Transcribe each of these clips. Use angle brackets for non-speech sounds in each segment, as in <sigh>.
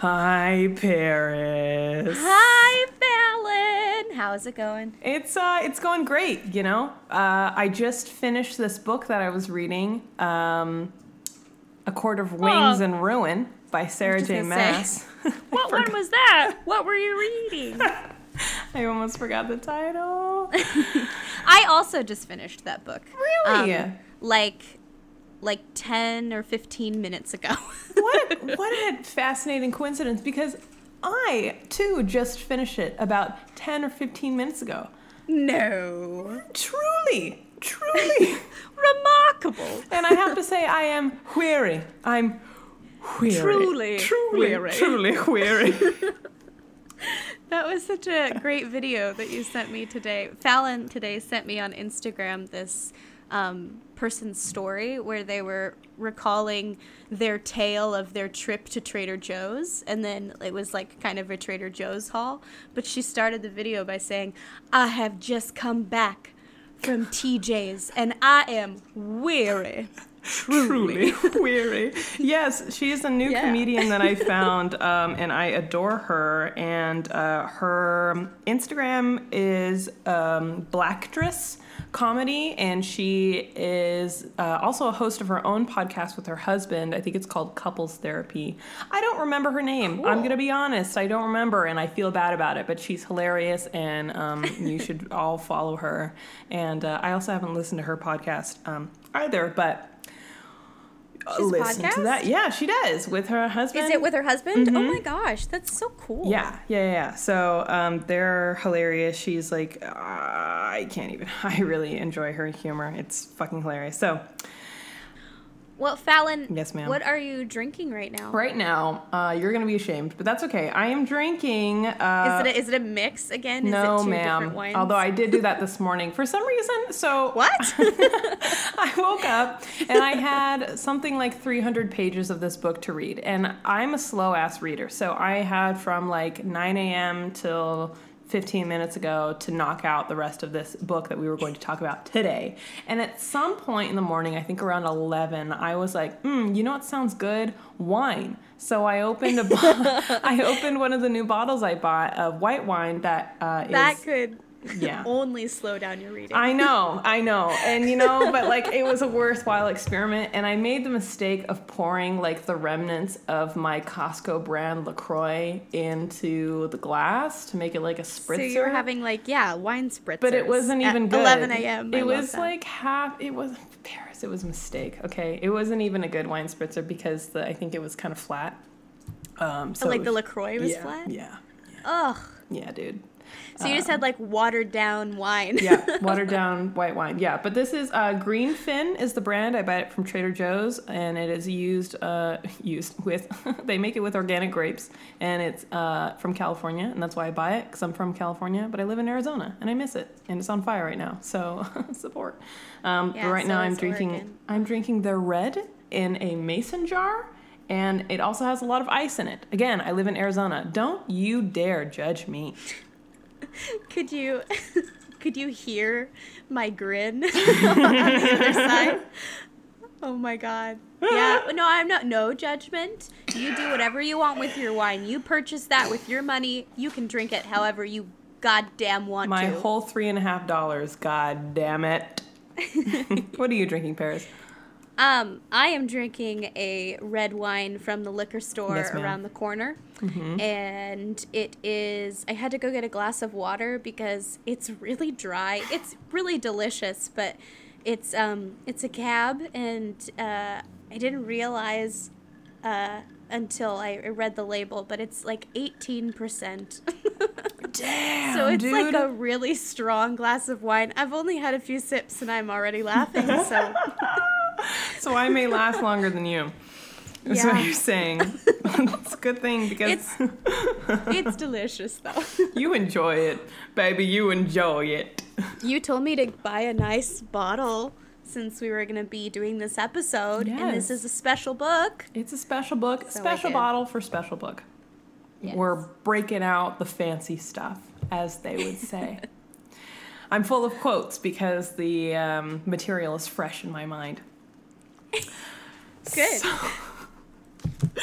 Hi, Paris. Hi, Fallon. How's it going? It's uh, it's going great. You know, uh, I just finished this book that I was reading, um, "A Court of Wings Oh. and Ruin" by Sarah J. Maas. say. <laughs> What one was that? What were you reading? <laughs> I almost forgot the title. <laughs> I also just finished that book. Really? Um, like, like ten or fifteen minutes ago. <laughs> what a, what a fascinating coincidence because I too just finished it about ten or fifteen minutes ago. no. Truly, truly. <laughs> Remarkable. And I have to say, I am weary. I'm weary. Truly truly, weary. truly weary. <laughs> That was such a great video that you sent me today. Fallon today sent me on Instagram this um, person's story where they were recalling their tale of their trip to Trader Joe's, and then it was like kind of a Trader Joe's haul. But she started the video by saying, "I have just come back from TJ's, and I am weary." Truly <laughs> weary. Yes, she is a new Yeah. comedian that I <laughs> found, um, and I adore her. And uh, her Instagram is um, Blackdress Comedy, and she is uh, also a host of her own podcast with her husband. I think it's called Couples Therapy. I don't remember her name. I'm gonna be honest. I don't remember, and I feel bad about it. But she's hilarious, and um, you <laughs> should all follow her. And uh, I also haven't listened to her podcast um, either, but. She's listen to that. Yeah, she does with her husband. Is it with her husband? Oh my gosh, that's so cool. Yeah, yeah, yeah. yeah. So um, they're hilarious. She's like, uh, I can't even. <laughs> I really enjoy her humor. It's fucking hilarious. So Well, Fallon. Yes, ma'am. What are you drinking right now? right now, uh, you're gonna be ashamed, but that's okay. I am drinking. Uh, Is it a, is it a mix again? Is no, ma'am. Although I did do that this morning for some reason. So <laughs> what? <laughs> I woke up and I had something like 300 pages of this book to read. And I'm a slow ass reader. So I had from like 9 a.m. till 15 minutes ago to knock out the rest of this book that we were going to talk about today. And at some point in the morning, I think around 11, I was like, hmm, you know what sounds good? Wine. So I opened a bo- <laughs> <laughs> I opened one of the new bottles I bought of white wine that uh, is that could <laughs> yeah. only slow down your reading. I know, <laughs> I know. And you know, but like it was a worthwhile experiment and I made the mistake of pouring like the remnants of my Costco brand LaCroix into the glass to make it like a spritzer. so you were having like yeah wine spritzer. but it wasn't even good. 11 a.m. It was that. like half it was Paris, it was a mistake. Okay. It wasn't even a good wine spritzer because the, I think it was kind of flat. Um so like the Lacroix was yeah, flat. Yeah. Ugh. Yeah, dude. So you just had like watered down wine. yeah, <laughs> watered down white wine. Yeah, but this is uh, Greenfin is the brand. I buy it from Trader Joe's, and it is used uh, <laughs> used with. <laughs> they make it with organic grapes, and it's uh, from California, and that's why I buy it because I'm from California, but I live in Arizona, and I miss it, and it's on fire right now. So support. Um, Yeah, but right so now I'm drinking. Oregon. I'm drinking the red in a mason jar. And it also has a lot of ice in it. Again, I live in Arizona. Don't you dare judge me. <laughs> could you <laughs> could you hear my grin <laughs> on the other side? Oh my god. Yeah, no, I'm not no judgment. You do whatever you want with your wine. You purchase that with your money. You can drink it however you goddamn want My to. My whole three and a half dollars. God damn it. what are you drinking, Paris? Um, I am drinking a red wine from the liquor store Yes. Mm-hmm. around the corner. And it is, I had to go get a glass of water because it's really dry. It's really delicious, but it's, um, it's a cab and, uh, I didn't realize, uh, until I read the label, but it's like 18%. <laughs> Damn, so it's dude. like a really strong glass of wine. I've only had a few sips and I'm already laughing, so. <laughs> <laughs> so I may last longer than you. That's what you're saying. <laughs> it's a good thing because It's it's delicious though. <laughs> you enjoy it, baby. You enjoy it. You told me to buy a nice bottle since we were gonna be doing this episode, and this is a special book. It's a special book, So special bottle for special book. Yes. We're breaking out the fancy stuff, as they would say. I'm full of quotes because the um, material is fresh in my mind. <laughs> Good. <laughs>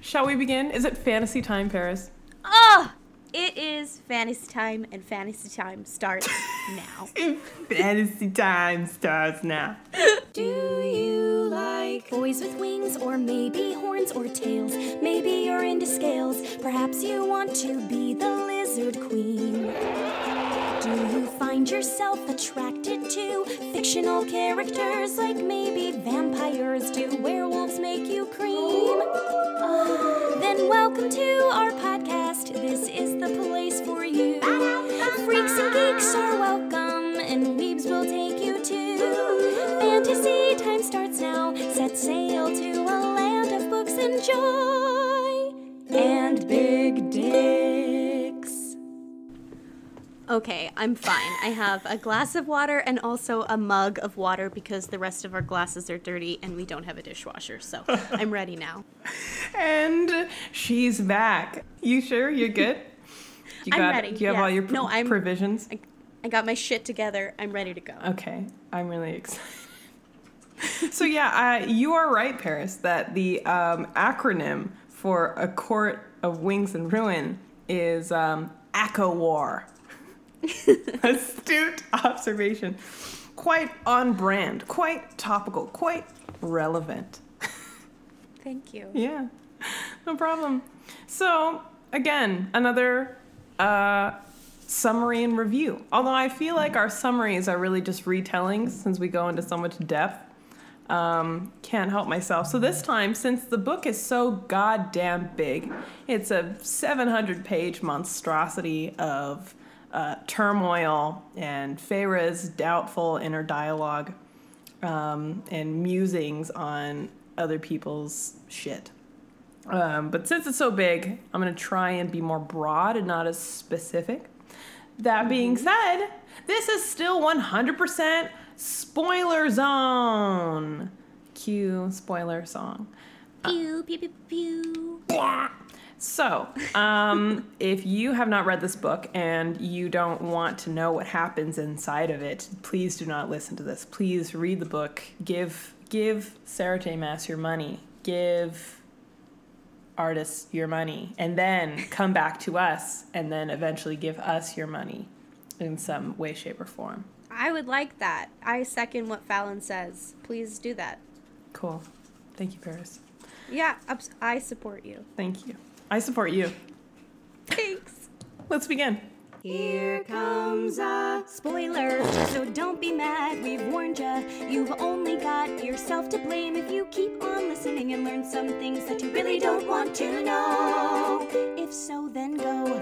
Shall we begin? Is it fantasy time, Paris? Oh, it is fantasy time, and fantasy time starts <laughs> now. fantasy time starts now. Do you like boys with wings, or maybe horns or tails? Maybe you're into scales. Perhaps you want to be the lizard queen. Do you find yourself attracted to fictional characters like maybe vampires? Do werewolves make you cream? Then welcome to our podcast. This is the place for you. Freaks and geeks are welcome, and weebs will take you to fantasy time starts now. Set sail to a land of books and joy and big dicks. Okay, I'm fine. I have a glass of water and also a mug of water because the rest of our glasses are dirty and we don't have a dishwasher. So <laughs> I'm ready now. And she's back. You sure you're good? <laughs> You I'm ready, Do you have yeah. all your pr- No, I'm- provisions? I, I got my shit together. I'm ready to go. Okay, I'm really excited. <laughs> so yeah, uh, you are right, Paris. That the um, acronym for a court of wings and ruin is um, ACOWAR. <laughs> Astute observation. Quite on brand. Quite topical. Quite relevant. Thank you. <laughs> Yeah, no problem. So, again, another uh, summary and review. Although I feel like our summaries are really just retellings since we go into so much depth. Um, can't help myself. So, this time, since the book is so goddamn big, it's a 700 page monstrosity of uh, turmoil and Feyre's doubtful inner dialogue um, and musings on other people's shit. Um, but since it's so big, I'm going to try and be more broad and not as specific. That being said, this is still 100% spoiler zone. Cue spoiler song. Pew, pew, pew, pew. So, um, if you have not read this book and you don't want to know what happens inside of it, please do not listen to this. Please read the book. Give give Sarah J. Maas your money. Give artists your money, and then come back to us, and then eventually give us your money in some way, shape, or form. I would like that. I second what Fallon says. Please do that. Cool. Thank you, Paris. Yeah, I support you. Thank you. I support you. Thanks. Let's begin. Here comes a spoiler, so don't be mad, we've warned ya. You've only got yourself to blame if you keep on listening and learn some things that you really don't want to know. If so, then go.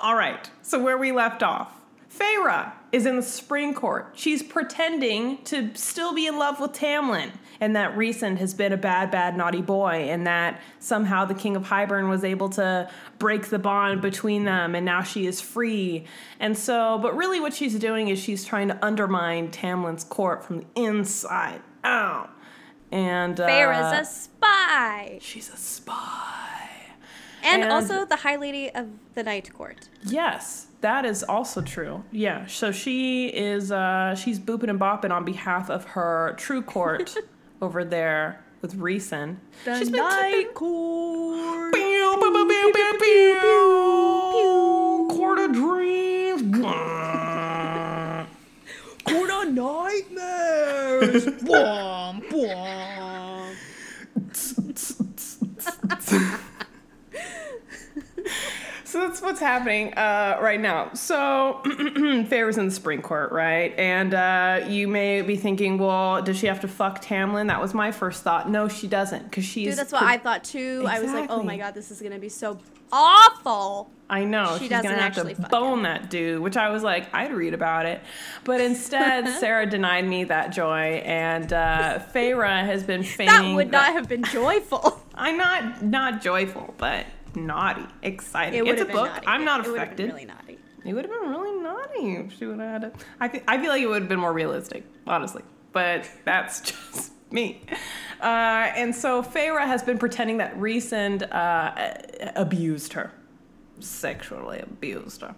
All right, so where we left off. Feyre is in the spring court. She's pretending to still be in love with Tamlin, and that Rhysand has been a bad, bad, naughty boy, and that somehow the King of Hybern was able to break the bond between them, and now she is free. And so, but really what she's doing is she's trying to undermine Tamlin's court from the inside out. And uh, Feyre's a spy. she's a spy. And, and- also the High Lady of the Night Court. Yes, that is also true. Yeah, so she is uh she's booping and bopping on behalf of her true court <laughs> over there with Rhysand. she's been keeping Court. Pew, pew, pew, pew, pew, pew. Court of dreams. <laughs> Court of Nightmares. <laughs> Bwom, bwom. So that's what's happening uh, right now. So <clears throat> Feyre is in the spring court, right? And uh, you may be thinking, well, does she have to fuck Tamlin? That was my first thought. No, she doesn't, because she's. Dude, that's what I thought too. I was like, oh my god, this is gonna be so awful. I know She she's doesn't gonna have to bone that dude, which I was like, I'd read about it, but instead <laughs> Sarah denied me that joy, and uh, Feyre has been feigning. That would not have been joyful. <laughs> I'm not not joyful, but naughty, exciting. It it's a book. naughty. I'm not it would have affected. been really naughty. It would have been really naughty if she would have had it. I, th- I feel like it would have been more realistic, honestly. But that's <laughs> just me. Uh, and so Feyre has been pretending that Rhysand uh, abused her, sexually abused her.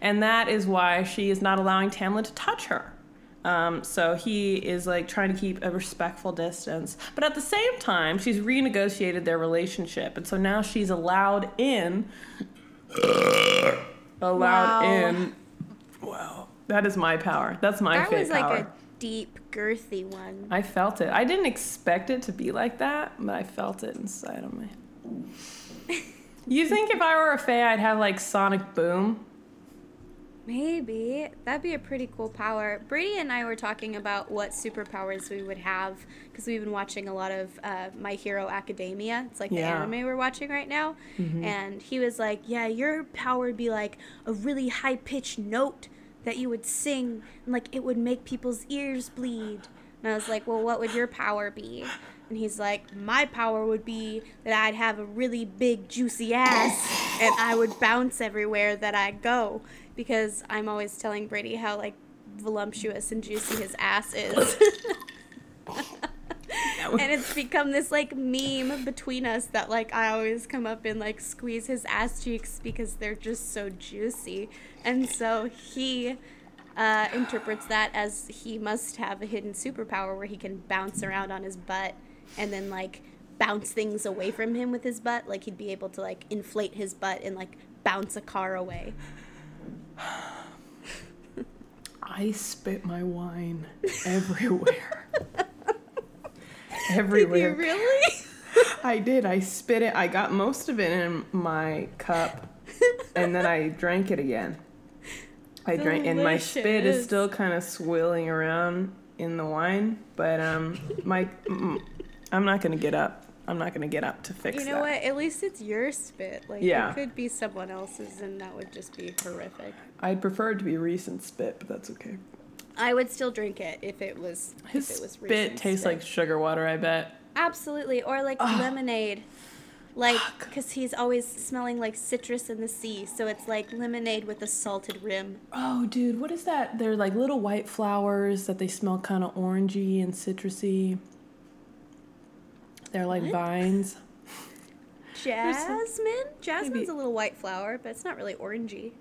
And that is why she is not allowing Tamlin to touch her. Um, so he is like trying to keep a respectful distance. But at the same time, she's renegotiated their relationship. And so now she's allowed in. <coughs> allowed Wow. in. Wow. That is my power. That's my That fate was like a deep, girthy one. I felt it. I didn't expect it to be like that, but I felt it inside of me. <laughs> you think if I were a fae, I'd have like sonic boom? Maybe. That'd be a pretty cool power. Brady and I were talking about what superpowers we would have because we've been watching a lot of uh, My Hero Academia. It's like Yeah. the anime we're watching right now. And he was like, Yeah, your power would be like a really high pitched note that you would sing and like it would make people's ears bleed. And I was like, Well, what would your power be? And he's like, My power would be that I'd have a really big, juicy ass and I would bounce everywhere that I go. Because I'm always telling Brady how, like, voluptuous and juicy his ass is. <laughs> <laughs> and it's become this, like, meme between us that, like, I always come up and, like, squeeze his ass cheeks because they're just so juicy. And so he. Uh, interprets that as he must have a hidden superpower where he can bounce around on his butt and then like bounce things away from him with his butt like he'd be able to like inflate his butt and like bounce a car away I spit my wine everywhere. <laughs> did you everywhere. really I did. I spit it. I got most of it in my cup, and then I drank it again. I drank, and my spit is still kind of swirling around in the wine. But um, my, I'm not gonna get up. I'm not gonna get up to fix it. you know that. what at least it's your spit like Yeah. it could be someone else's and that would just be horrific I'd prefer it to be Rhysand spit, but that's okay. i would still drink it if it was His if it was spit tastes spit. like sugar water. I bet. absolutely or like lemonade like because he's always smelling like citrus in the sea so it's like lemonade with a salted rim Oh, dude, what is that? They're like little white flowers that they smell kind of orangey and citrusy. They're like What? vines. jasmine jasmine's maybe- a little white flower but it's not really orangey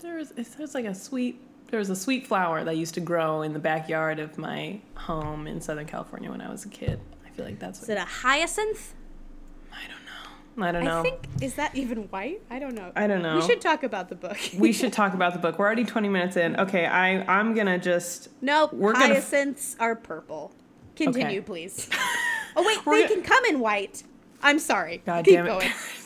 There's there's like a sweet there's a sweet flower that used to grow in the backyard of my home in Southern California when I was a kid. I feel like that's is what it a hyacinth I don't know. I don't know. I think is that even white? I don't know. I don't know. We should talk about the book. <laughs> we should <laughs> talk about the book. We're already 20 minutes in. Okay, I I'm gonna just nope. We're gonna- hyacinths are purple. Continue, Okay. please. <laughs> Oh wait, We're they gonna- can come in white. I'm sorry. God Keep damn it. going. <laughs>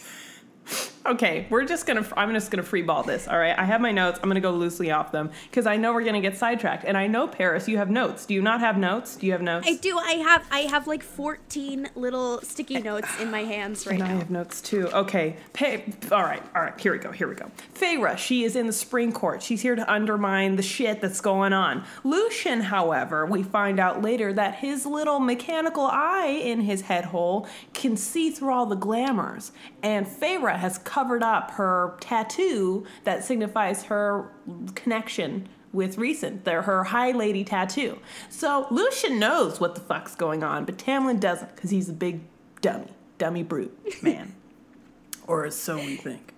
Okay, we're just gonna. I'm just gonna free ball this. All right, I have my notes. I'm gonna go loosely off them because I know we're gonna get sidetracked. And I know Paris, you have notes. Do you not have notes? Do you have notes? I do. I have. I have like 14 little sticky notes in my hands <sighs> right And I have notes too. Okay. Pay, all right. All right. Here we go. Here we go. Feyre, she is in the spring court. She's here to undermine the shit that's going on. Lucien, however, we find out later that his little mechanical eye in his head hole can see through all the glamours. And Feyre has covered up her tattoo that signifies her connection with Rhysand, their her high lady tattoo. So Lucien knows what the fuck's going on, but Tamlin doesn't because he's a big dummy, dummy brute man, <laughs> or so we think.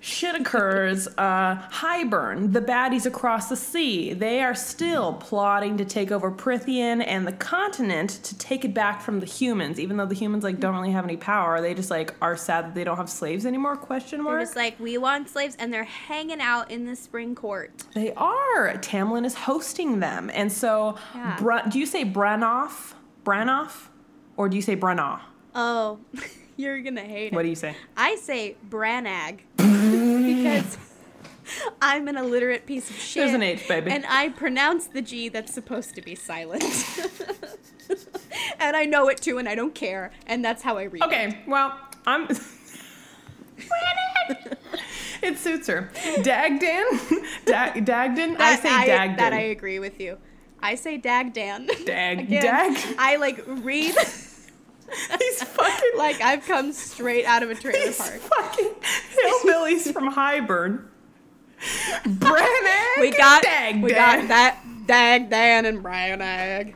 Shit occurs. Uh, Hybern, the baddies across the sea, they are still plotting to take over Prythian and the continent to take it back from the humans. Even though the humans like don't really have any power, they just like are sad that they don't have slaves anymore. Question mark. They're just like we want slaves, and they're hanging out in the spring court. They are. Tamlin is hosting them. And so, Yeah. Br- do you say Branoff? Branoff? Or do you say Brannagh? Oh, <laughs> <laughs> you're gonna hate it. What do you say? I say Branag <laughs> because I'm an illiterate piece of shit. There's an H, baby. And I pronounce the G that's supposed to be silent. <laughs> and I know it too, and I don't care. And that's how I read it. Okay, well, I'm. Branag It suits her. Dagdan? Dag- Dagdan? I That, say I, Dagdan. that I agree with you. I say Dagdan. Dag- Again, Dag- I like read <laughs> These fucking. like I've come straight out of a trailer these park. fucking hillbillies <laughs> from Hybern. Brannagh? We got Dagdan. we got that Dagdan and Branag.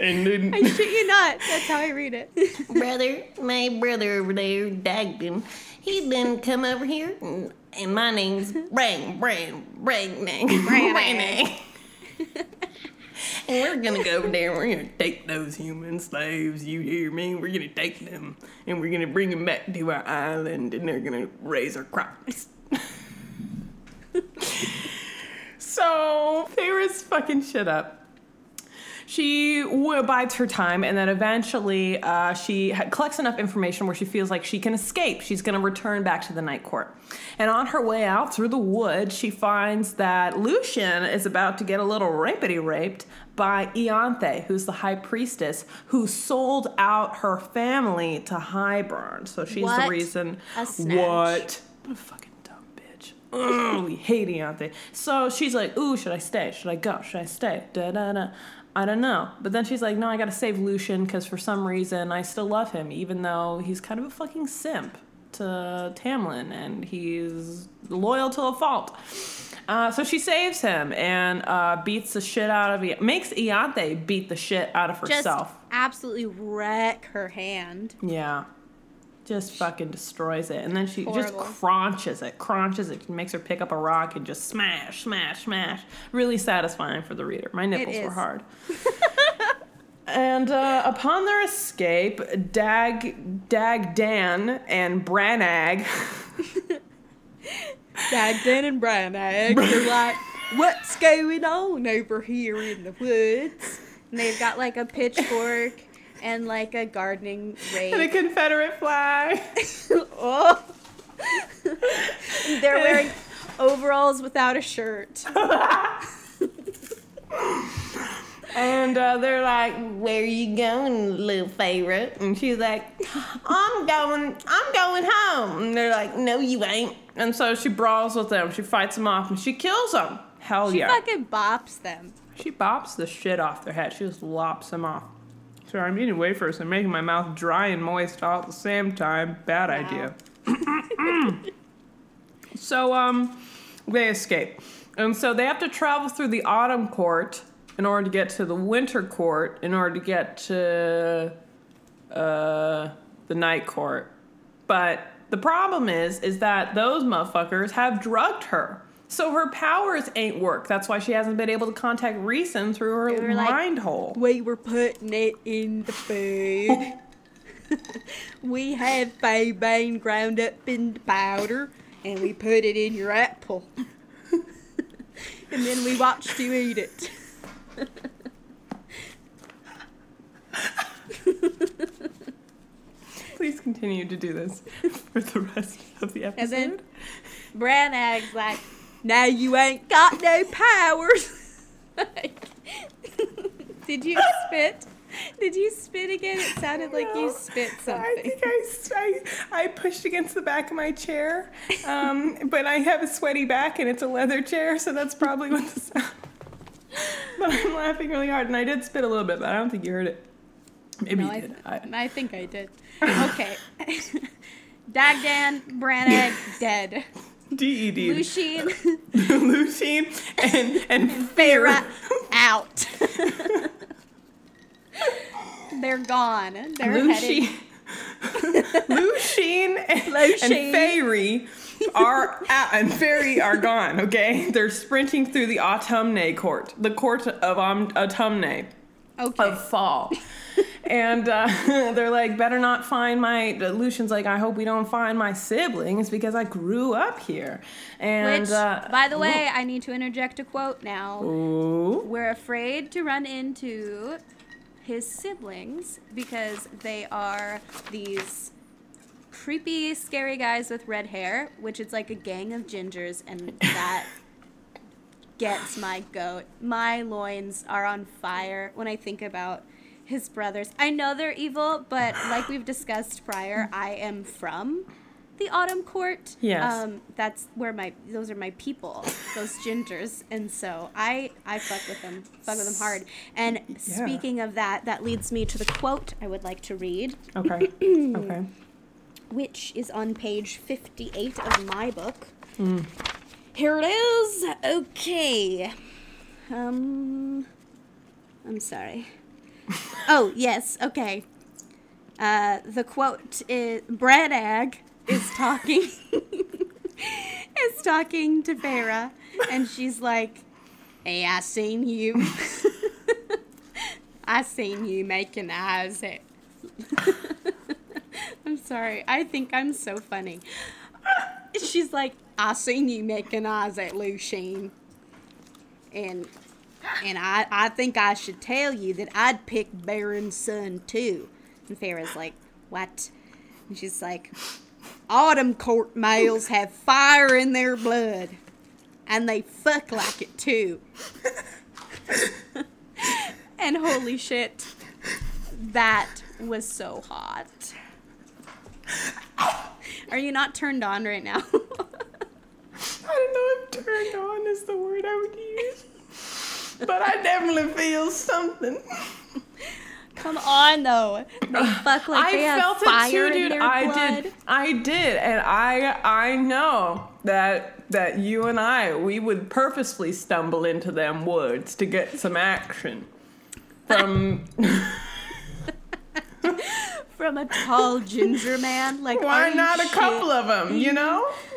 And then I shit you not. That's how I read it. <laughs> brother, my brother over there, Dagden, he done come over here, and, and my name's Brang, Brang, Brang, Nang, Brang, Nang. <laughs> We're gonna go over there and we're gonna take those human slaves, you hear me? We're gonna take them and we're gonna bring them back to our island and they're gonna raise our crops. <laughs> So Feyre's fucking shit up. She w- bides her time, and then eventually uh, she collects enough information where she feels like she can escape. She's going to return back to the night court. And on her way out through the woods, she finds that Lucien is about to get a little rapity raped by Ianthe, who's the high priestess who sold out her family to Hybern. So she's the reason. What? What a fucking dumb bitch. Ugh, we hate Ianthe. So she's like, ooh, should I stay? Should I go? Should I stay? Da da da. I don't know. But then she's like, no, I gotta save Lucien because for some reason I still love him, even though he's kind of a fucking simp to Tamlin and he's loyal to a fault. Uh, so she saves him and uh, beats the shit out of I- makes Ianthe beat the shit out of herself. Just absolutely wreck her hand. Yeah. Just fucking destroys it. And then she just Horrible. crunches it, crunches it, makes her pick up a rock and just smash, smash, smash. Really satisfying for the reader. My nipples were hard. <laughs> and uh, upon their escape, Dag, Dag Dan and Branag <laughs> Dagdan and Branag are like, what's going on over here in the woods? And they've got like a pitchfork and like a gardening rake. and a. Confederate flag. <laughs> oh. They're wearing <laughs> overalls without a shirt. <laughs> And uh, they're like, "Where are you going, little favorite?" And she's like, "I'm going, I'm going home." And they're like, "No, you ain't." And so she brawls with them. She fights them off, and she kills them. Hell She yeah! She fucking bops them. She bops the shit off their head. She just lops them off. Sorry, I'm eating wafers and making my mouth dry and moist all at the same time. Bad idea. <laughs> So um, they escape, and so they have to travel through the autumn court in order to get to the winter court. In order to get to uh, the night court, but the problem is, is that those motherfuckers have drugged her. So her powers ain't work. That's why she hasn't been able to contact Rhysand through her were like, mind hole. We were putting it in the food. <laughs> we have faebane ground up into powder and we put it in your apple. <laughs> and then we watched you eat it. <laughs> Please continue to do this for the rest of the episode. And then Branag's like, now you ain't got no powers. Like, <laughs> Did you spit? Did you spit again? It sounded like you spit spit I something. think I, I, I pushed against the back of my chair, um, but I have a sweaty back and it's a leather chair, so that's probably what the sound. <laughs> But I'm laughing really hard, and I did spit a little bit, but I don't think you heard it. Maybe No, you I, did. I, I think I did. <laughs> Okay. <laughs> Dagdan, Brannagh, dead. D-E-D. Lucine. Lucine and, and Fear. Farah, out. They're gone. They're Lucine. headed. Lucine and, Lucine. and Fairy are out, and Fairy are gone. Okay, they're sprinting through the autumne court, the court of um, autumne Okay. of fall, and uh, <laughs> they're like, better not find my. Lucien's like, I hope we don't find my siblings because I grew up here, and Which, uh, by the way, I need to interject a quote now. ooh, We're afraid to run into his siblings because they are these creepy, scary guys with red hair, which is like a gang of gingers, and <laughs> that gets my goat. My loins are on fire when I think about his brothers. I know they're evil, but like we've discussed prior, <sighs> I am from the Autumn Court. Yes. Um, that's where my those are my people, those gingers, and so I I fuck with them, fuck with them hard. And speaking of that, that leads me to the quote I would like to read, okay, <clears throat> okay. Which is on page fifty-eight of my book. Here it is. Okay. Um, I'm sorry. <laughs> Oh, yes, okay. Uh, the quote is Brad Ag is talking <laughs> is talking to Feyre and she's like, Hey, I seen you. <laughs> I seen you making eyes at <laughs> I'm sorry. I think I'm so funny. <laughs> She's like, I seen you making eyes at Lucine. And and I, I think I should tell you that I'd pick Beron's son too. And Feyre's like, What? And she's like, Autumn court males have fire in their blood. And they fuck like it too. <laughs> and holy shit, that was so hot. <laughs> Are you not turned on right now? <laughs> I don't know if turned on is the word I would use. But I definitely feel something. <laughs> Come on, though. They fuck like I felt it too, dude. I blood. did. I did, and I I know that that you and I we would purposefully stumble into them woods to get some action from. From a tall ginger man, like Why not a shit- couple of them? You know, <laughs>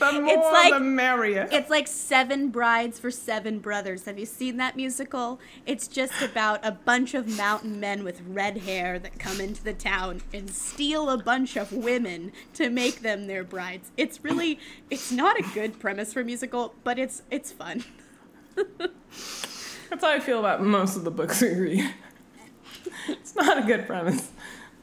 the more like- the merrier. It's like Seven Brides for Seven Brothers. Have you seen that musical? It's just about a bunch of mountain men with red hair that come into the town and steal a bunch of women to make them their brides. It's really it's not a good premise for a musical, but it's it's fun. That's how I feel about most of the books we read. <laughs> it's not a good premise,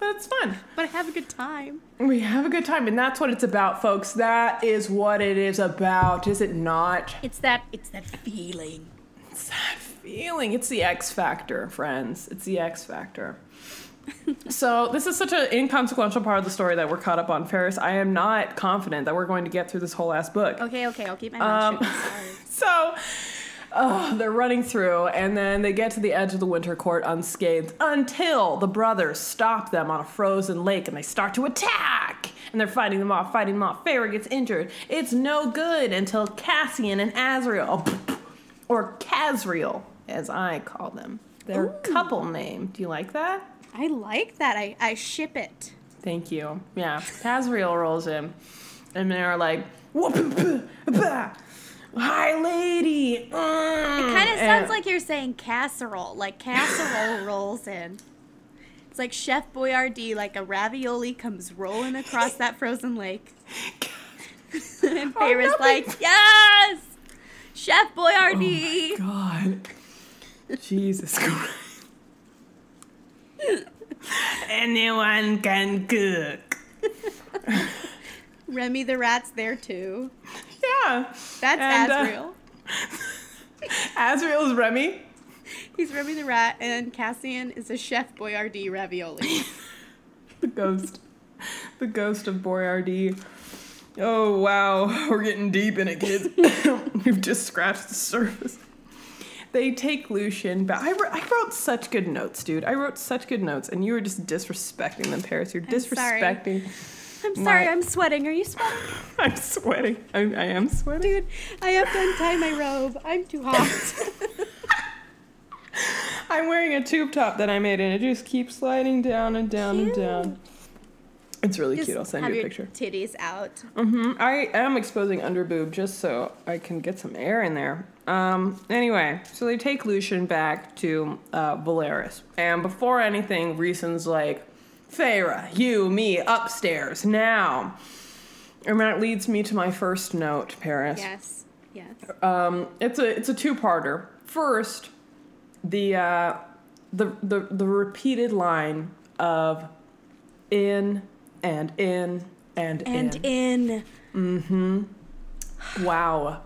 but it's fun. But I have a good time. We have a good time, and that's what it's about, folks. That is what it is about, is it not? It's that it's that feeling. It's that feeling. It's the X Factor, friends. It's the X Factor. <laughs> so, this is such an inconsequential part of the story that we're caught up on, Ferris. I am not confident that we're going to get through this whole last book. Okay, okay, I'll keep my mouth Um, shut. <laughs> So, oh, they're running through, and then they get to the edge of the winter court unscathed until the brothers stop them on a frozen lake and they start to attack. And they're fighting them off, fighting them off. Feyre gets injured. It's no good until Cassian and Azriel, or Casriel, as I call them, their couple name. Do you like that? I like that. I, I ship it. Thank you. Yeah, Casriel rolls in, and they're like, "Whoop, <laughs> bah, "Hi, lady." It mm. kind of sounds like you're saying casserole, like casserole <sighs> rolls in. It's like Chef Boyardee, like a ravioli comes rolling across that frozen lake. <laughs> and oh, Feyre's nothing. like, yes! Chef Boyardee! Oh my God. Jesus Christ. <laughs> Anyone can cook. Remy the rat's there too. Yeah. That's And, uh, Azriel. <laughs> Azriel is Remy. He's Remy the rat, and Cassian is a Chef Boyardee ravioli. <laughs> The ghost. The ghost of Boyardee. Oh, wow. <laughs> We're getting deep in it, kids. We've just scratched the surface. They take Lucien back. I, wr- I wrote such good notes, dude. I wrote such good notes, and you were just disrespecting them, Paris. You're I'm sorry. I'm sorry, My- I'm sweating. Are you sweating? <laughs> I'm sweating. I, I am sweating. Dude, I have to untie my robe. I'm too hot. <laughs> I'm wearing a tube top that I made, and it just keeps sliding down and down and down. It's really Just cute. I'll send you a your picture. Titties out. Mm-hmm. I am exposing under boob just so I can get some air in there. Um. Anyway, so they take Lucien back to uh, Velaris, and before anything, Rhysand's like, "Feyre, you, me, upstairs now." And that leads me to my first note, Paris. Yes. Yes. Um, it's a it's a two-parter. First, the uh, the the the repeated line of in and in and, in And in. in. Mm-hmm. Wow,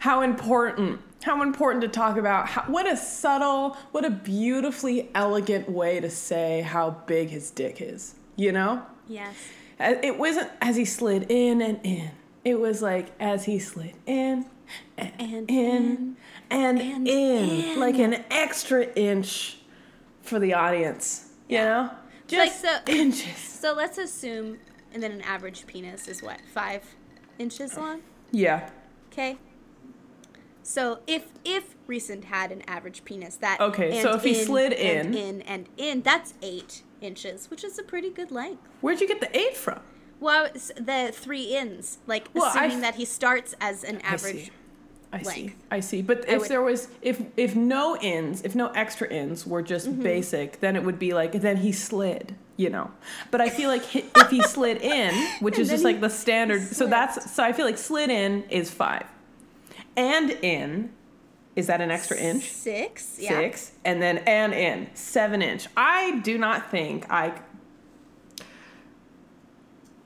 how important! How important to talk about how, what a subtle, what a beautifully elegant way to say how big his dick is. You know, Yes. It wasn't as he slid in and in. It was like as he slid in and, And in and, and in, in. like an extra inch for the audience. You know, just Like so- inches. So let's assume, and then an average penis is what five inches long. Yeah, Okay. So if if Rhysand had an average penis, that Okay, so if he slid in and in- in and in, that's eight inches, which is a pretty good length. Where'd you get the eight from? Well, it's the three ins, like Well, assuming f- that he starts as an I see. average. I see. I see. But I if would- there was if if no ins, if no extra ins were just Mm-hmm. basic, then it would be like then he slid, you know. But I feel like if he <laughs> slid in, which is just like the standard, so that's so I feel like slid in is five, and in is that an extra inch? Six, yeah. Six, and then and in seven inch. I do not think I.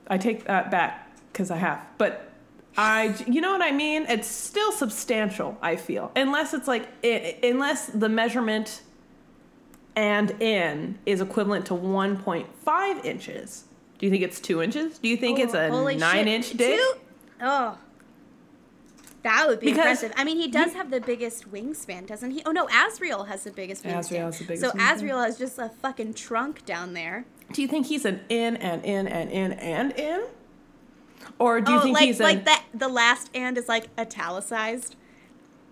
I take that back because I have, but I, you know what I mean? It's still substantial. I feel unless it's like i unless the measurement and in is equivalent to 1.5 inches. Do you think it's two inches? Do you think it's a Oh, nine shit. inch dick? Two? Oh. That would be Because impressive. I mean, he does have the biggest wingspan, doesn't he? Oh no, Azriel has the biggest wingspan. Azriel has the biggest so wingspan. Azriel has just a fucking trunk down there. Do you think he's an in and in and in and in? Or do you oh, think like he's like an that. The last and is like italicized.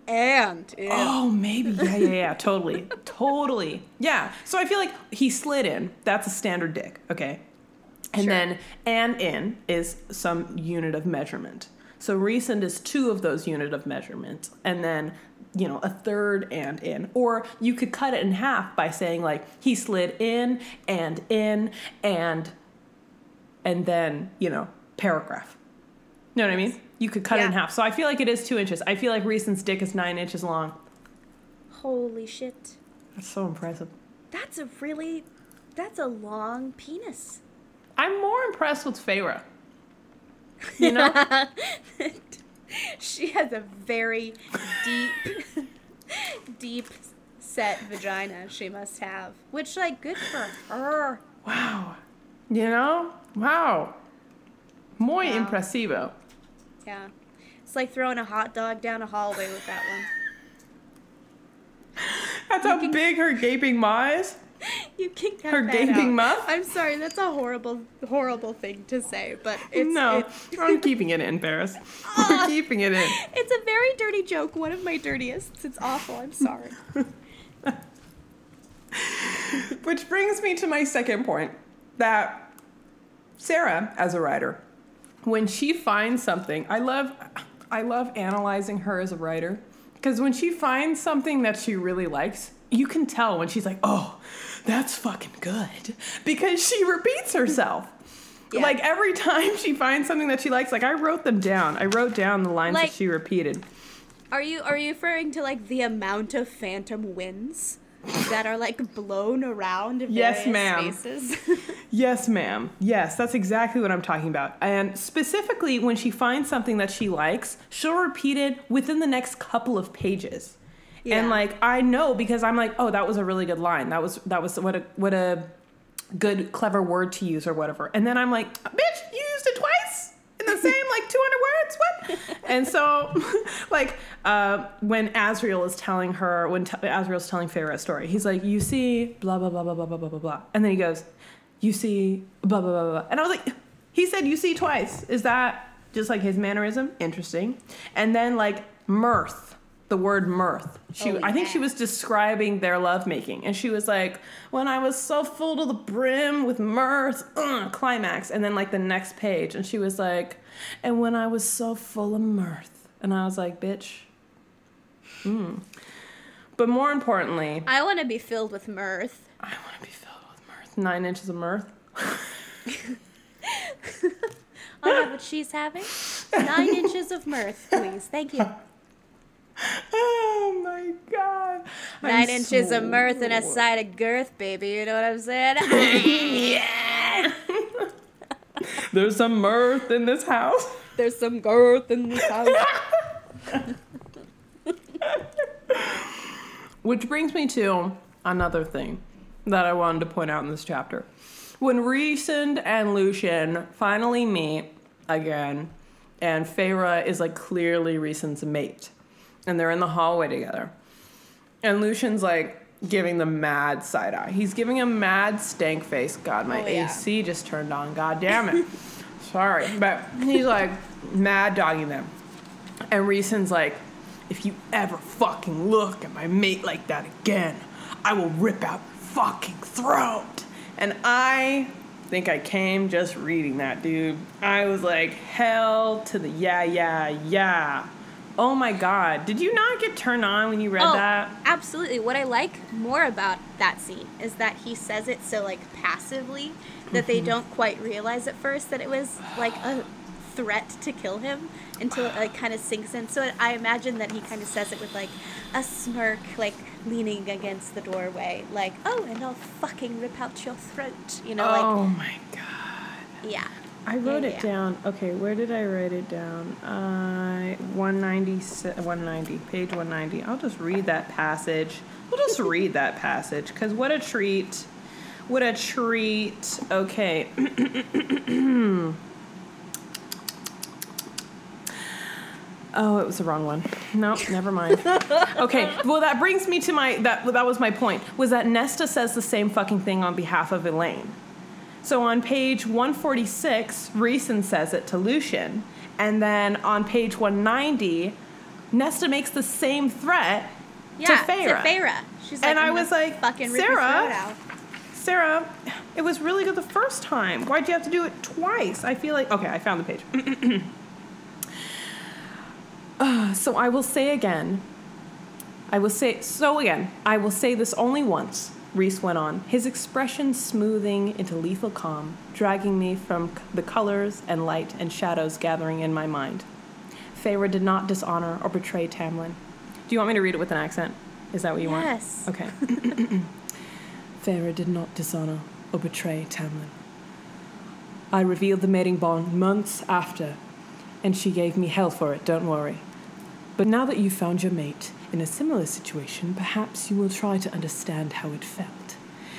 And in. Oh, maybe. Yeah, yeah, yeah. totally. <laughs> Totally. Yeah. So I feel like he slid in. That's a standard dick. Okay. And Sure. then and in is some unit of measurement. So Rhysand is two of those unit of measurement. And then, you know, a third and in. Or you could cut it in half by saying like he slid in and in and and then, you know, paragraph. You know what I mean? You could cut it in half. So I feel like it is two inches. I feel like Rhysand's dick is nine inches long. Holy shit. That's so impressive. That's a really. That's a long penis. I'm more impressed with Feyre. <laughs> You know? <laughs> she has a very deep, <laughs> deep set vagina. She must have, which like good for her. wow. You know? Wow. Muy Wow. impresivo. Yeah, it's like throwing a hot dog down a hallway with that one. That's how big her gaping maw is. You can cut Her gaping out. mouth? I'm sorry, that's a horrible, horrible thing to say, but it's no, it- <laughs> <laughs> ah. I'm keeping it in, Paris. We're keeping it in. it's a very dirty joke. One of my dirtiest. It's awful. I'm sorry. <laughs> Which brings me to my second point that Sarah, as a writer, when she finds something, I love, I love analyzing her as a writer because when she finds something that she really likes, you can tell when she's like, "Oh, that's fucking good," because she repeats herself. Yeah. Like every time she finds something that she likes, like I wrote them down. I wrote down the lines Like- that she repeated. Are you are you referring to like the amount of phantom winds that are like blown around in Yes, ma'am. spaces? <laughs> Yes, ma'am. Yes, that's exactly what I'm talking about. And specifically, when she finds something that she likes, she'll repeat it within the next couple of pages. Yeah. And like I know because I'm like, oh, that was a really good line. That was that was what a what a good clever word to use or whatever. And then I'm like, bitch, you used it twice in the same like 200 words. What? And so, like uh, when Azriel is telling her when t- Azriel's telling Feyre a story, he's like, you see, blah blah blah blah blah blah blah blah blah, and then he goes, you see, blah blah blah blah, and I was like, he said you see twice. Is that just like his mannerism? Interesting. And then like mirth the word mirth. She, Oh, I think she was describing their lovemaking, and she was like, "When I was so full to the brim with mirth, uh, climax." And then like the next page, and she was like, "And when I was so full of mirth," and I was like, "Bitch." Hmm. But more importantly, I want to be filled with mirth. I want to be filled with mirth. Nine inches of mirth. <laughs> I'll have what she's having. Nine inches of mirth, please. Thank you. <laughs> Oh my god. I'm 9 inches of mirth and a side of girth, baby. You know what I'm saying? <laughs> yeah. <laughs> There's some mirth in this house. There's some girth in this house. <laughs> Which brings me to another thing that I wanted to point out in this chapter. When Rhysand and Lucien finally meet again, and Feyre is like clearly Rhysand's mate, and they're in the hallway together, and Lucien's like giving the mad side eye. He's giving a mad stank face. God, my Oh, yeah. AC just turned on. God damn it. <laughs> Sorry, but he's like mad dogging them. And Rhysand's like, If you ever fucking look at my mate like that again, I will rip out your fucking throat. And I think I came just reading that, dude. I was like, hell to the yeah, yeah, yeah. Oh my god. Did you not get turned on when you read oh, that? absolutely. What I like more about that scene is that he says it so like passively that they mm-hmm. don't quite realize at first that it was like a threat to kill him until it like kind of sinks in. So I imagine that he kind of says it with like a smirk, like leaning against the doorway, like, "Oh, and I'll fucking rip out your throat," you know, oh my god. yeah. I wrote it down. Okay, where did I write it down? Uh, 190, 190, page 190. I'll just read that passage. We'll just <laughs> read that passage because what a treat. What a treat. Okay. <clears throat> Oh, it was the wrong one. No, never mind. <laughs> Okay, well that brings me to my that that was my point. Was that Nesta says the same fucking thing on behalf of Elain. So on page 146, Rhysand says it to Lucien, and then on page 190, Nesta makes the same threat Yeah, to Feyre. Feyre. She's like, And I was like, fucking Sarah? Sarah, it was really good the first time. Why'd you have to do it twice? I feel like okay, I found the page. Uh, <clears throat> so I will say again. I will say so again. I will say this only once. Rhys went on, his expression smoothing into lethal calm, dragging me from c- the colors and light and shadows gathering in my mind. Feyre did not dishonor or betray Tamlin. Do you want me to read it with an accent? Is that what you want? Yes. Okay. <laughs> Feyre did not dishonor or betray Tamlin. I revealed the mating bond months after, and she gave me hell for it, don't worry. But now that you've found your mate in a similar situation, perhaps you will try to understand how it felt.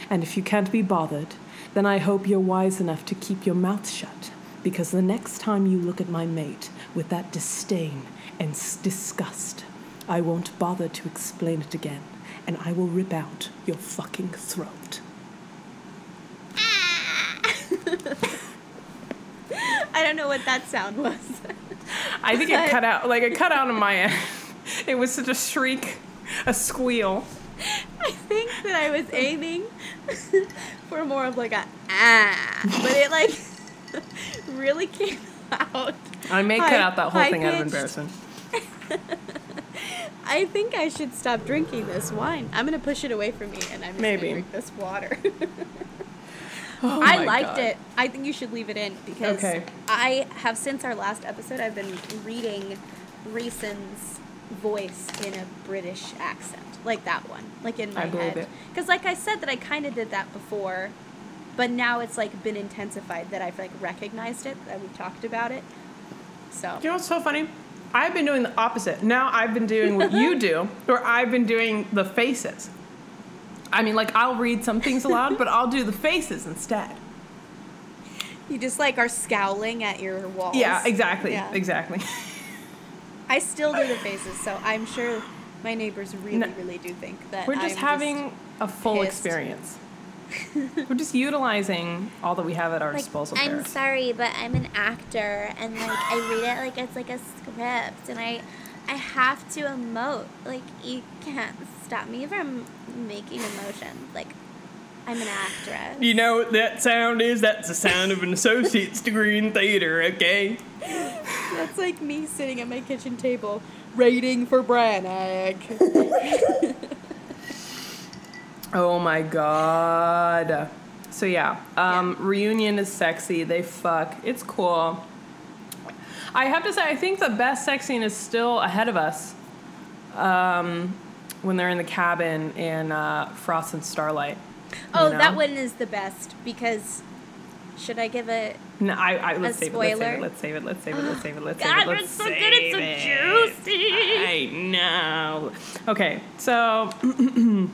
And if you can't be bothered, then I hope you're wise enough to keep your mouth shut, because the next time you look at my mate with that disdain and s- disgust, I won't bother to explain it again, and I will rip out your fucking throat. <laughs> I don't know what that sound was. I think it <laughs> cut out, like it cut out on my end. <laughs> <laughs> It was such a shriek, a squeal. I think that I was aiming <laughs> for more of like a ah, but it like <laughs> really came out. I may cut out that whole thing out of embarrassment. I think I should stop drinking this wine. I'm gonna push it away from me, and I'm just Maybe. gonna drink this water. Oh I liked God. it. I think you should leave it in because Okay. I have since our last episode. I've been reading Rhysand's voice in a British accent, like that one, like in my I believe head. it. Because, like I said, that I kind of did that before, but now it's like been intensified that I've like recognized it. That we've talked about it. So You know what's so funny? I've been doing the opposite. Now I've been doing what you <laughs> do, or I've been doing the faces. I mean, like I'll read some things aloud, but I'll do the faces instead. you just like are scowling at your walls. Yeah, exactly, Yeah. exactly. <laughs> I still do the faces, so I'm sure my neighbors really, No. really do think that We're just I'm having a full pissed. experience. <laughs> We're just utilizing all that we have at our Like, disposal. I'm Paris. sorry, but I'm an actor, and like I read it like it's like a script, and I, I have to emote. Like you can't stop me from making emotions. Like I'm an actress. You know what that sound is? That's the sound of an associate's degree in theater, okay? <laughs> That's like me sitting at my kitchen table, waiting for Brannagh. <laughs> Oh my god. So yeah, um, reunion is sexy. They fuck. It's cool. I have to say, I think the best sex scene is still ahead of us. Um, when they're in the cabin in uh, Frost and Starlight. Oh, You that one is the best because. Should I give it? No, I, I let's A save spoiler? it. Let's save it. Let's save it. Let's save it. Let's save God, it. Let's save it it's so good, it's so juicy. I know. Okay, so <clears throat>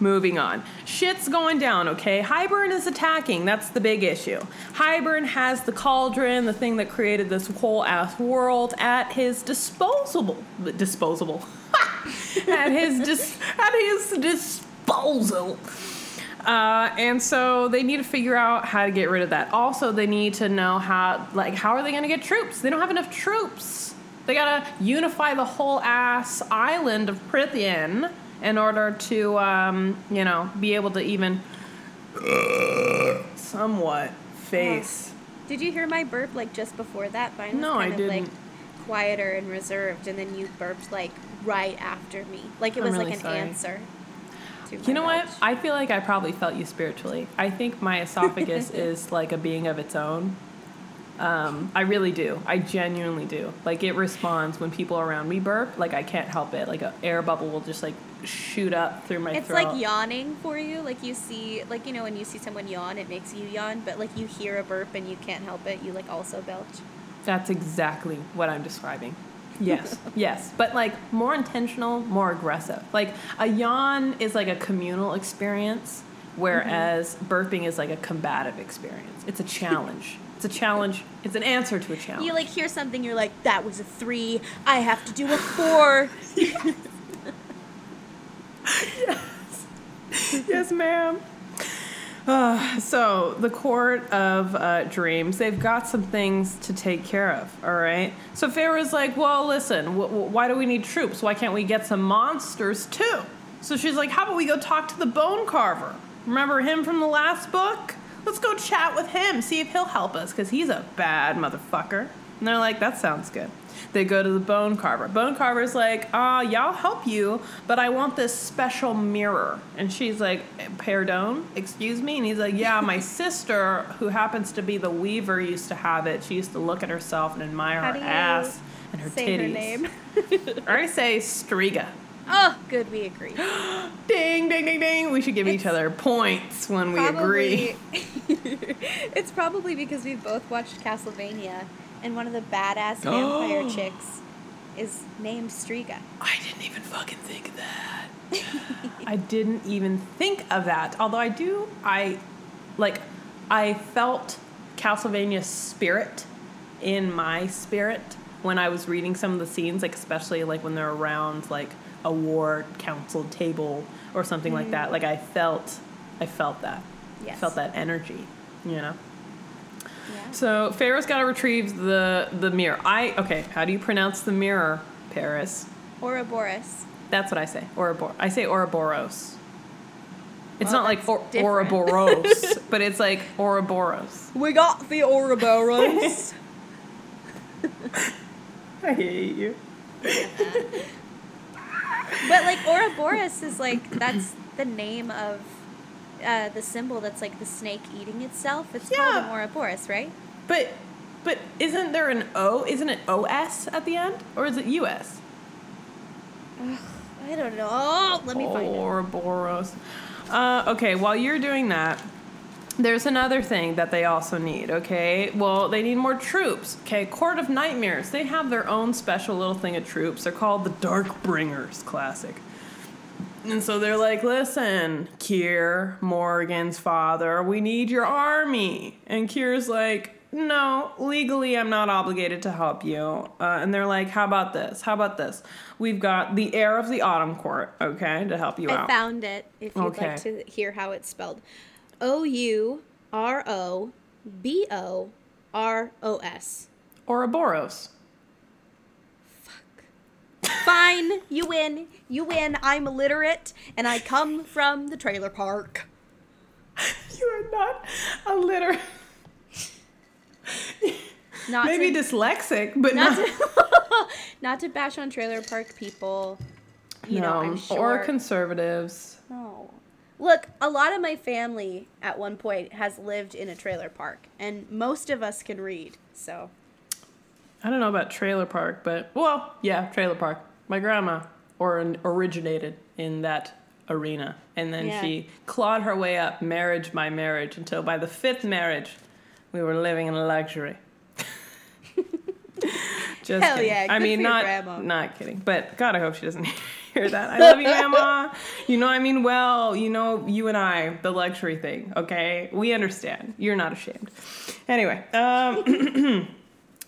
moving on. Shit's going down. Okay, Hybern is attacking. That's the big issue. Hybern has the cauldron, the thing that created this whole ass world, at his disposable. Disposable. <laughs> at his dis, at his disposal. Uh, and so they need to figure out how to get rid of that. Also, they need to know how, like, how are they going to get troops? They don't have enough troops. They gotta unify the whole ass island of Prythian in order to, um, you know, be able to even <clears throat> somewhat face. Did you hear my burp like just before that? Mine was No, kind I of like didn't. quieter and reserved, and then you burped like right after me. Like it I'm was really like an sorry. answer. To You know what? I feel like I probably felt you spiritually. I think my esophagus <laughs> is like a being of its own. Um, I really do. I genuinely do. Like it responds when people around me burp. Like I can't help it. Like an air bubble will just like shoot up through my throat. It's throat. like yawning for you. Like you see, like you know, when you see someone yawn, it makes you yawn. But like you hear a burp and you can't help it, you like also belch. That's exactly what I'm describing. Yes, yes, but like more intentional, more aggressive. Like a yawn is like a communal experience, whereas mm-hmm. burping is like a combative experience. It's a challenge. It's a challenge. It's an answer to a challenge. You like hear something, you're like, that was a three. I have to do a four. <laughs> yes, ma'am. Uh, <sighs> so the court of uh, dreams, they've got some things to take care of. All right. So Feyre's like, well, listen, w- w- why do we need troops? Why can't we get some monsters too? So she's like, how about we go talk to the bone carver? Remember him from the last book? Let's go chat with him, see if he'll help us, because he's a bad motherfucker. And they're like, that sounds good. They go to the bone carver. Bone carver's like, uh, yeah, I'll help you, but I want this special mirror. And she's like, pardon, excuse me? And he's like, yeah, my <laughs> sister, who happens to be the weaver, used to have it. She used to look at herself and admire How her ass and her Say titties. her name. <laughs> I say Striga. Oh, good, we agree. <gasps> Ding, ding, ding, ding. We should give each other points when we agree. <laughs> It's probably because we've both watched Castlevania, and one of the badass <gasps> vampire chicks is named Striga. I didn't even fucking think of that. <laughs> I didn't even think of that. Although I do, I like, I felt Castlevania spirit in my spirit when I was reading some of the scenes, like especially like when they're around like a war council table or something like mm-hmm. that. Like I felt, I felt that. Yes. Felt that energy, you know. Yeah. So Feyre's got to retrieve the the mirror. I okay. How do you pronounce the mirror, Paris? Ouroboros. That's what I say. Orabor. I say Ouroboros. It's Well, not like that's or- different. Ouroboros, <laughs> but it's like Ouroboros. We got the Ouroboros. <laughs> I hate you. <laughs> but like Ouroboros is like that's the name of uh, the symbol that's like the snake eating itself. It's called Yeah. an Ouroboros, right? But but isn't there an O? Isn't it OS at the end, or is it US? I don't know. Oh, let me find it. Ouroboros. Uh, okay, while you're doing that, there's another thing that they also need, okay? Well, they need more troops. Okay, Court of Nightmares. They have their own special little thing of troops. They're called the Darkbringers Classic. And so they're like, listen, Keir, Morgan's father, we need your army. And Keir's like, no, legally I'm not obligated to help you. Uh, and they're like, how about this? How about this? We've got the heir of the Autumn Court, okay, to help you I out. found it. If you'd Okay. like to hear how it's spelled, O U R O B O R O S. Ouroboros. Fine, you win. You win. I'm illiterate, and I come from the trailer park. <laughs> You are not illiterate. Not Maybe to, dyslexic, but not not, to, <laughs> not to bash on trailer park people. You know, I'm sure. or conservatives. No. Look, a lot of my family at one point has lived in a trailer park, and most of us can read. So, I don't know about trailer park, but well, yeah, trailer park. My grandma or originated in that arena, and then Yeah. she clawed her way up, marriage by marriage, until by the fifth marriage, we were living in luxury. <laughs> Just Hell kidding. yeah, I mean, not grandma. not kidding, but God, I hope she doesn't <laughs> hear that. I love you, Grandma. You know, I mean, well, you know, you and I, the luxury thing. Okay, we understand. You're not ashamed. Anyway, um. <clears throat>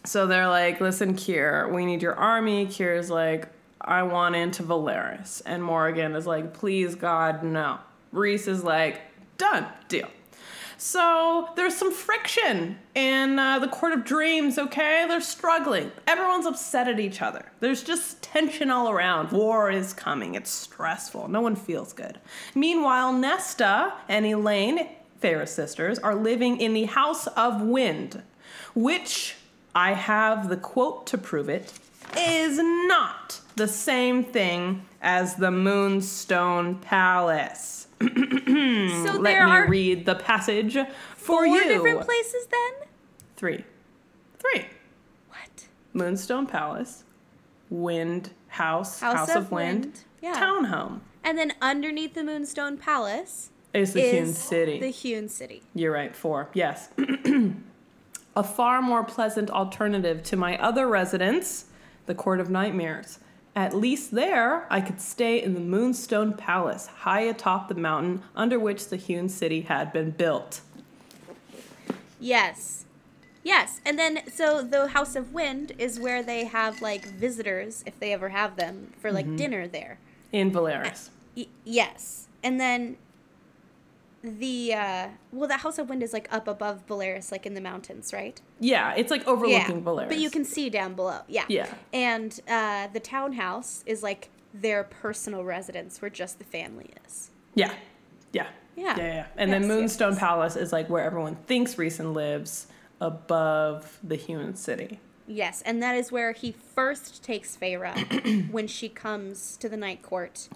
So they're like, listen, Keir, we need your army. Keir's like, I want into Velaris. And Morgan is like, please, God, no. Rhys is like, done, deal. So there's some friction in uh, the Court of Dreams, okay? They're struggling. Everyone's upset at each other. There's just tension all around. War is coming. It's stressful. No one feels good. Meanwhile, Nesta and Elain, Feyre's sisters, are living in the House of Wind, which I have the quote to prove it is not the same thing as the Moonstone Palace. <clears throat> So Let there me are read the passage for four you. different places then? Three. Three. What? Moonstone Palace, Wind House, House House, of of, Wind, Wind, yeah. Townhome And then underneath the Moonstone Palace is the is Hewn City. The Hewn City. You're right, four. Yes. <clears throat> A far more pleasant alternative to my other residence, the Court of Nightmares. At least there, I could stay in the Moonstone Palace, high atop the mountain under which the Hewn City had been built. Yes. Yes. And then so the House of Wind is where they have like visitors if they ever have them for Mm-hmm. like dinner there. In Velaris. Y- yes. And then the uh well the House of Wind is like up above Velaris like in the mountains, right? Yeah, it's like overlooking Velaris. But you can see down below. Yeah. Yeah. And uh the townhouse is like their personal residence where just the family is. Yeah. Yeah. Yeah. Yeah, yeah. And Yes, then Moonstone yes. Palace is like where everyone thinks Rhysand lives above the human city. Yes, and that is where he first takes Feyre <clears throat> when she comes to the Night Court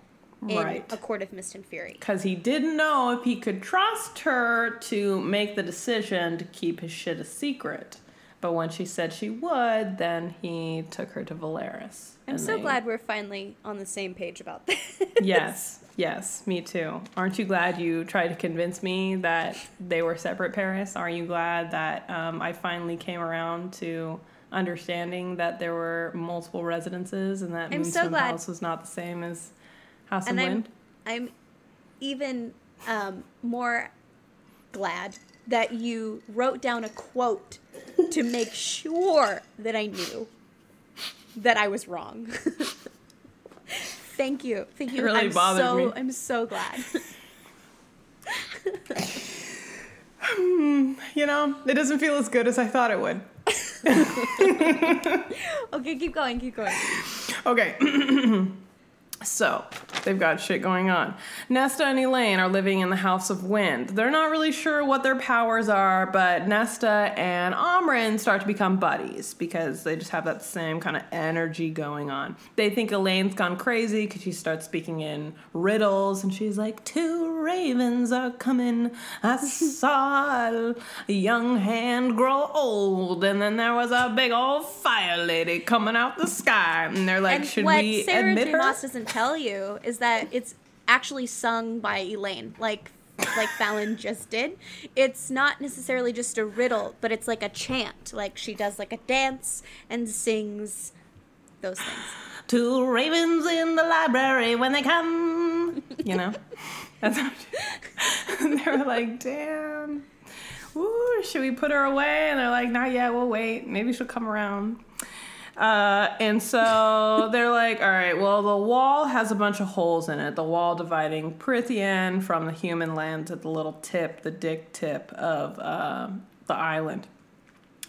in Right. A Court of Mist and Fury. Because he didn't know if he could trust her to make the decision to keep his shit a secret. But when she said she would, then he took her to Velaris. I'm so they- glad we're finally on the same page about this. <laughs> Yes, yes, me too. Aren't you glad you tried to convince me that they were separate Paris? Are you glad that um, I finally came around to understanding that there were multiple residences and that I'm so Moonstone glad. Palace was not the same as House and of I'm Wind? I'm even um, more glad that you wrote down a quote to make sure that I knew that I was wrong. <laughs> Thank you. Thank you. It really I'm bothered so me. I'm so glad. <laughs> You know, it doesn't feel as good as I thought it would. <laughs> Okay, keep going, keep going. Okay. <clears throat> so, they've got shit going on. Nesta and Elain are living in the House of Wind. They're not really sure what their powers are, but Nesta and Amren start to become buddies because they just have that same kind of energy going on. They think Elain's gone crazy because she starts speaking in riddles and she's like, Two ravens are coming. I <laughs> saw a young hand grow old, and then there was a big old fire lady coming out the sky. And they're like, and Should we Sarah admit J. her? Tell you is that it's actually sung by Elain, like like Fallon just did. It's not necessarily just a riddle, but it's like a chant. Like she does like a dance and sings those things. Two ravens in the library when they come. You know? That's how and <laughs> they were like, damn. Ooh, should we put her away? And they're like, not yet, we'll wait. Maybe she'll come around. Uh, and so <laughs> they're like, all right, well, the wall has a bunch of holes in it. The wall dividing Prythian from the human lands at the little tip, the dick tip of uh, the island.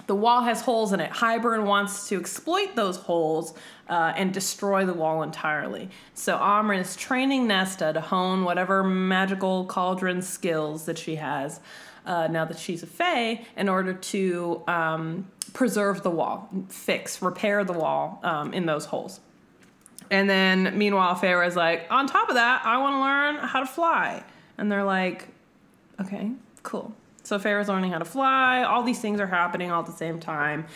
The wall has holes in it. Hybern wants to exploit those holes uh, and destroy the wall entirely. So Amren is training Nesta to hone whatever magical cauldron skills that she has uh, now that she's a Fae in order to um, preserve the wall, fix, repair the wall um, in those holes. And then meanwhile, Feyre's like, on top of that, I want to learn how to fly. And they're like, okay, cool. So Feyre's learning how to fly. All these things are happening all at the same time.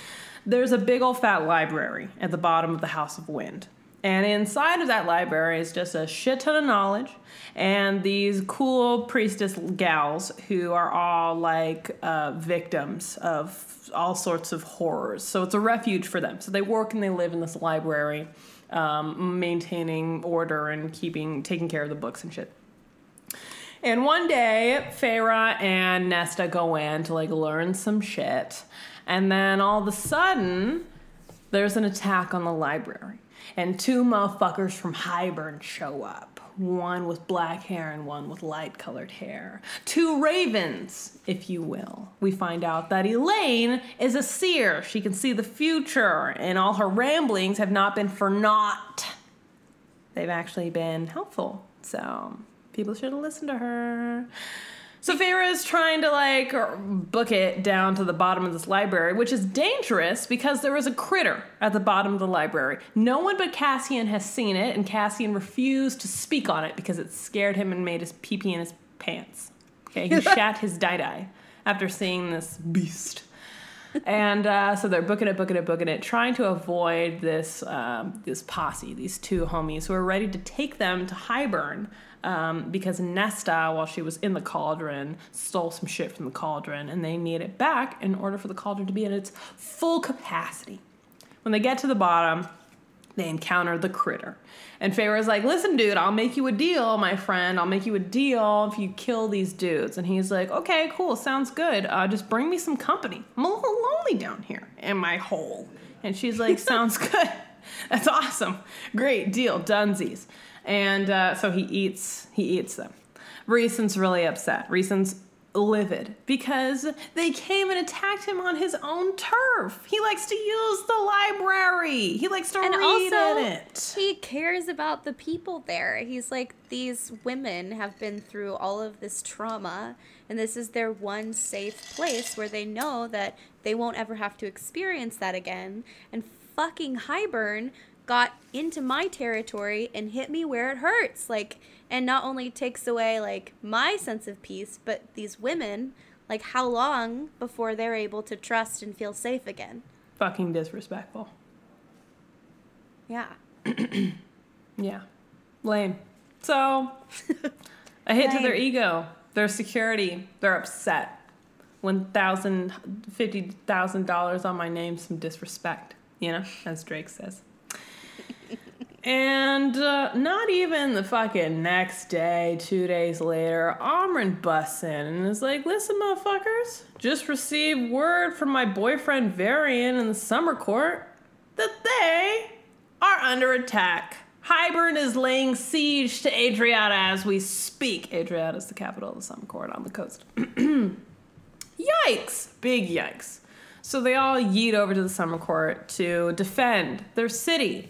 There's a big old fat library at the bottom of the House of Wind. And inside of that library is just a shit ton of knowledge and these cool priestess gals who are all like uh, victims of all sorts of horrors. So it's a refuge for them. So they work and they live in this library, um, maintaining order and keeping taking care of the books and shit. And one day, Feyre and Nesta go in to like learn some shit. And then all of a sudden, there's an attack on the library. And two motherfuckers from Hybern show up. one with black hair and one with light colored hair. Two ravens, if you will. We find out that Elain is a seer. She can see the future, and all her ramblings have not been for naught. They've actually been helpful. So people should have listened to her. So is trying to like book it down to the bottom of this library, which is dangerous because there was a critter at the bottom of the library. No one but Cassian has seen it, and Cassian refused to speak on it because it scared him and made his pee pee in his pants. Okay, he <laughs> shat his die die after seeing this beast. and uh, so they're booking it, booking it, booking it, trying to avoid this um, this posse, these two homies who are ready to take them to Hybern um, because Nesta, while she was in the cauldron, stole some shit from the cauldron, and they need it back in order for the cauldron to be in its full capacity. When they get to the bottom, they encounter the critter. And Feyre's like, listen, dude, I'll make you a deal, my friend. I'll make you a deal if you kill these dudes. And he's like, okay, cool, sounds good. Uh, just bring me some company. I'm a little lonely down here in my hole. And she's like, <laughs> sounds good. That's awesome. Great deal, dunsies. And uh, so he eats he eats them. Rhysand's really upset. Rhysand's livid because they came and attacked him on his own turf. He likes to use the library. He likes to And read also, in it. he cares about the people there. He's like, these women have been through all of this trauma, and this is their one safe place where they know that they won't ever have to experience that again. And fucking Hybern got into my territory and hit me where it hurts. Like, and not only takes away, like, my sense of peace, but these women, like, how long before they're able to trust and feel safe again? Fucking disrespectful. Yeah. <clears throat> Yeah. Lame. So, <laughs> a hit to their ego, their security. They're upset. $1,000, $50,000 on my name, some disrespect, you know, as Drake says. And uh, not even the fucking next day, two days later, Amren busts in and is like, listen, motherfuckers, just received word from my boyfriend Varian in the summer court that they are under attack. Hybern is laying siege to Adriata as we speak. Adriata is the capital of the Summer Court on the coast. <clears throat> yikes! Big yikes. So they all yeet over to the Summer Court to defend their city.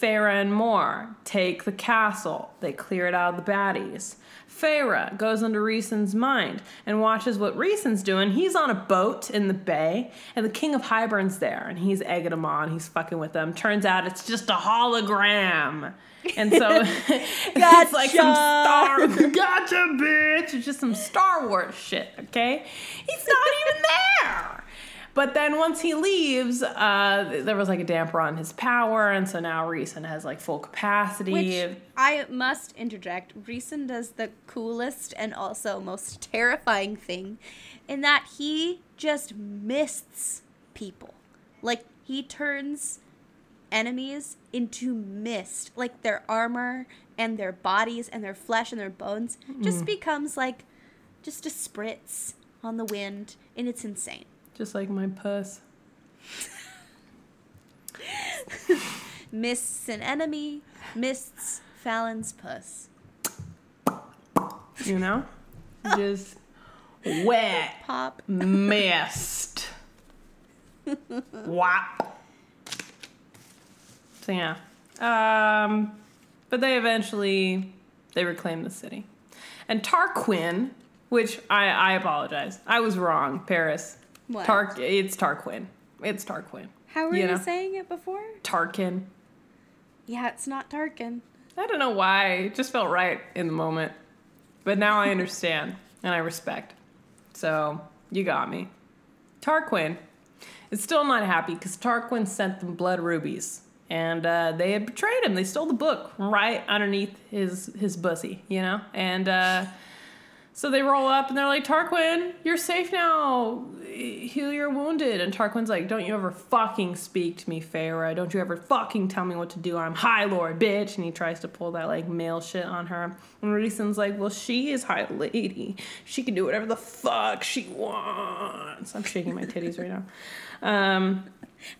Feyre and Mor take the castle. They clear it out of the baddies. Feyre goes into Rhysand's mind and watches what Rhysand's doing. He's on a boat in the bay, and the King of Hybern's there, and he's egging them on. He's fucking with them. Turns out it's just a hologram. And so <laughs> it's like some Star <laughs> Gotcha, bitch! It's just some Star Wars shit, okay? He's not even there. But then once he leaves, uh, there was like a damper on his power, and so now Rhysand has like full capacity. Which I must interject. Rhysand does the coolest and also most terrifying thing in that he just mists people. Like, he turns enemies into mist. Like, their armor and their bodies and their flesh and their bones just becomes like just a spritz on the wind, and it's insane. Just like my puss. Mists an enemy, mists Fallon's puss. You know? <laughs> just wet Pop. mist. Wop. So yeah. Um, but they eventually they reclaim the city. And Tarquin, which I, I apologize. I was wrong, Paris. What? Tark it's Tarquin. It's Tarquin. How were You you, know. saying it before? Tarkin. Yeah, it's not Tarkin. I don't know why. It just felt right in the moment. But now I understand and I respect. So you got me. Tarquin is still not happy because Tarquin sent them blood rubies. And uh, they had betrayed him. They stole the book right underneath his his bussy, you know? And uh, so they roll up and they're like, Tarquin, you're safe now. Heal your wounded. And Tarquin's like, Don't you ever fucking speak to me, Feyre. Don't you ever fucking tell me what to do. I'm High Lord, bitch. And he tries to pull that like male shit on her. And Rhysand's like, Well, she is High Lady. She can do whatever the fuck she wants. I'm shaking my titties right now. Um,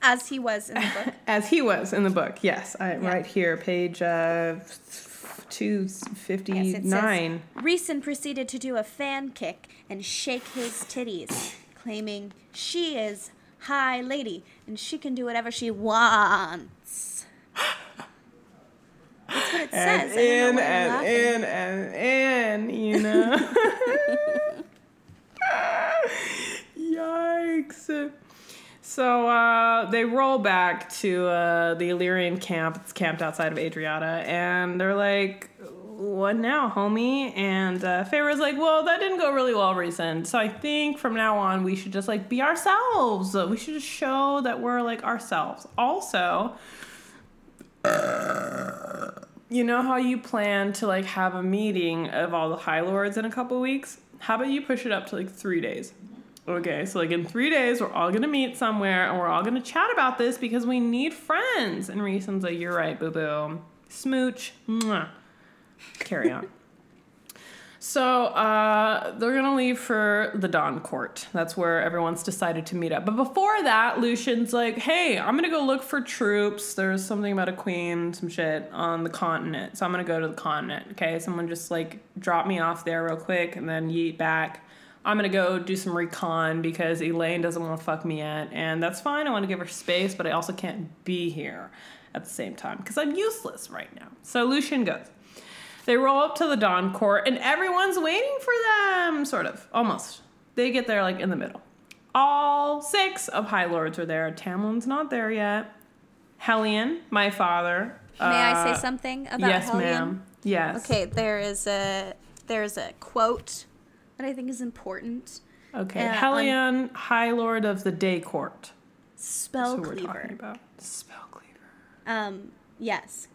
As he was in the book. <laughs> as he was in the book, yes. I, Right here, page uh, two it says. Rhysand proceeded to do a fan kick and shake his titties, claiming she is high lady and she can do whatever she wants. That's what it And says. In know why you're and in and in, you know. <laughs> <laughs> Yikes. So uh, they roll back to uh, the Illyrian camp. It's camped outside of Adriata, and they're like, "What now, homie?" And uh, Feyre's like, "Well, that didn't go really well recent. So I think from now on we should just like be ourselves. We should just show that we're like ourselves. Also." You know how you plan to like have a meeting of all the High Lords in a couple weeks? How about you push it up to like three days? Okay, so like in three days, we're all gonna meet somewhere and we're all gonna chat about this because we need friends. And Rhysand's like, You're right, boo boo. Smooch. Mwah. Carry on. <laughs> So uh, they're gonna leave for the Dawn Court. That's where everyone's decided to meet up. But before that, Lucien's like, "Hey, I'm gonna go look for troops. There's something about a queen, some shit on the continent. So I'm gonna go to the continent. Okay, someone just like drop me off there real quick, and then yeet back. I'm gonna go do some recon because Elain doesn't want to fuck me yet, and that's fine. I want to give her space, but I also can't be here at the same time because I'm useless right now. So Lucien goes. They roll up to the Dawn Court, and everyone's waiting for them, sort of, almost. They get there like in the middle. All six of High Lords are there. Tamlin's not there yet. Helion, my father. May I uh, say something about Yes, Helion? ma'am. Yes. Okay, there is a there's a quote that I think is important. Okay. Uh, on- Helion, High Lord of the Day Court. Spell That's who we're talking cleaver. about. Spell cleaver. Um, yes.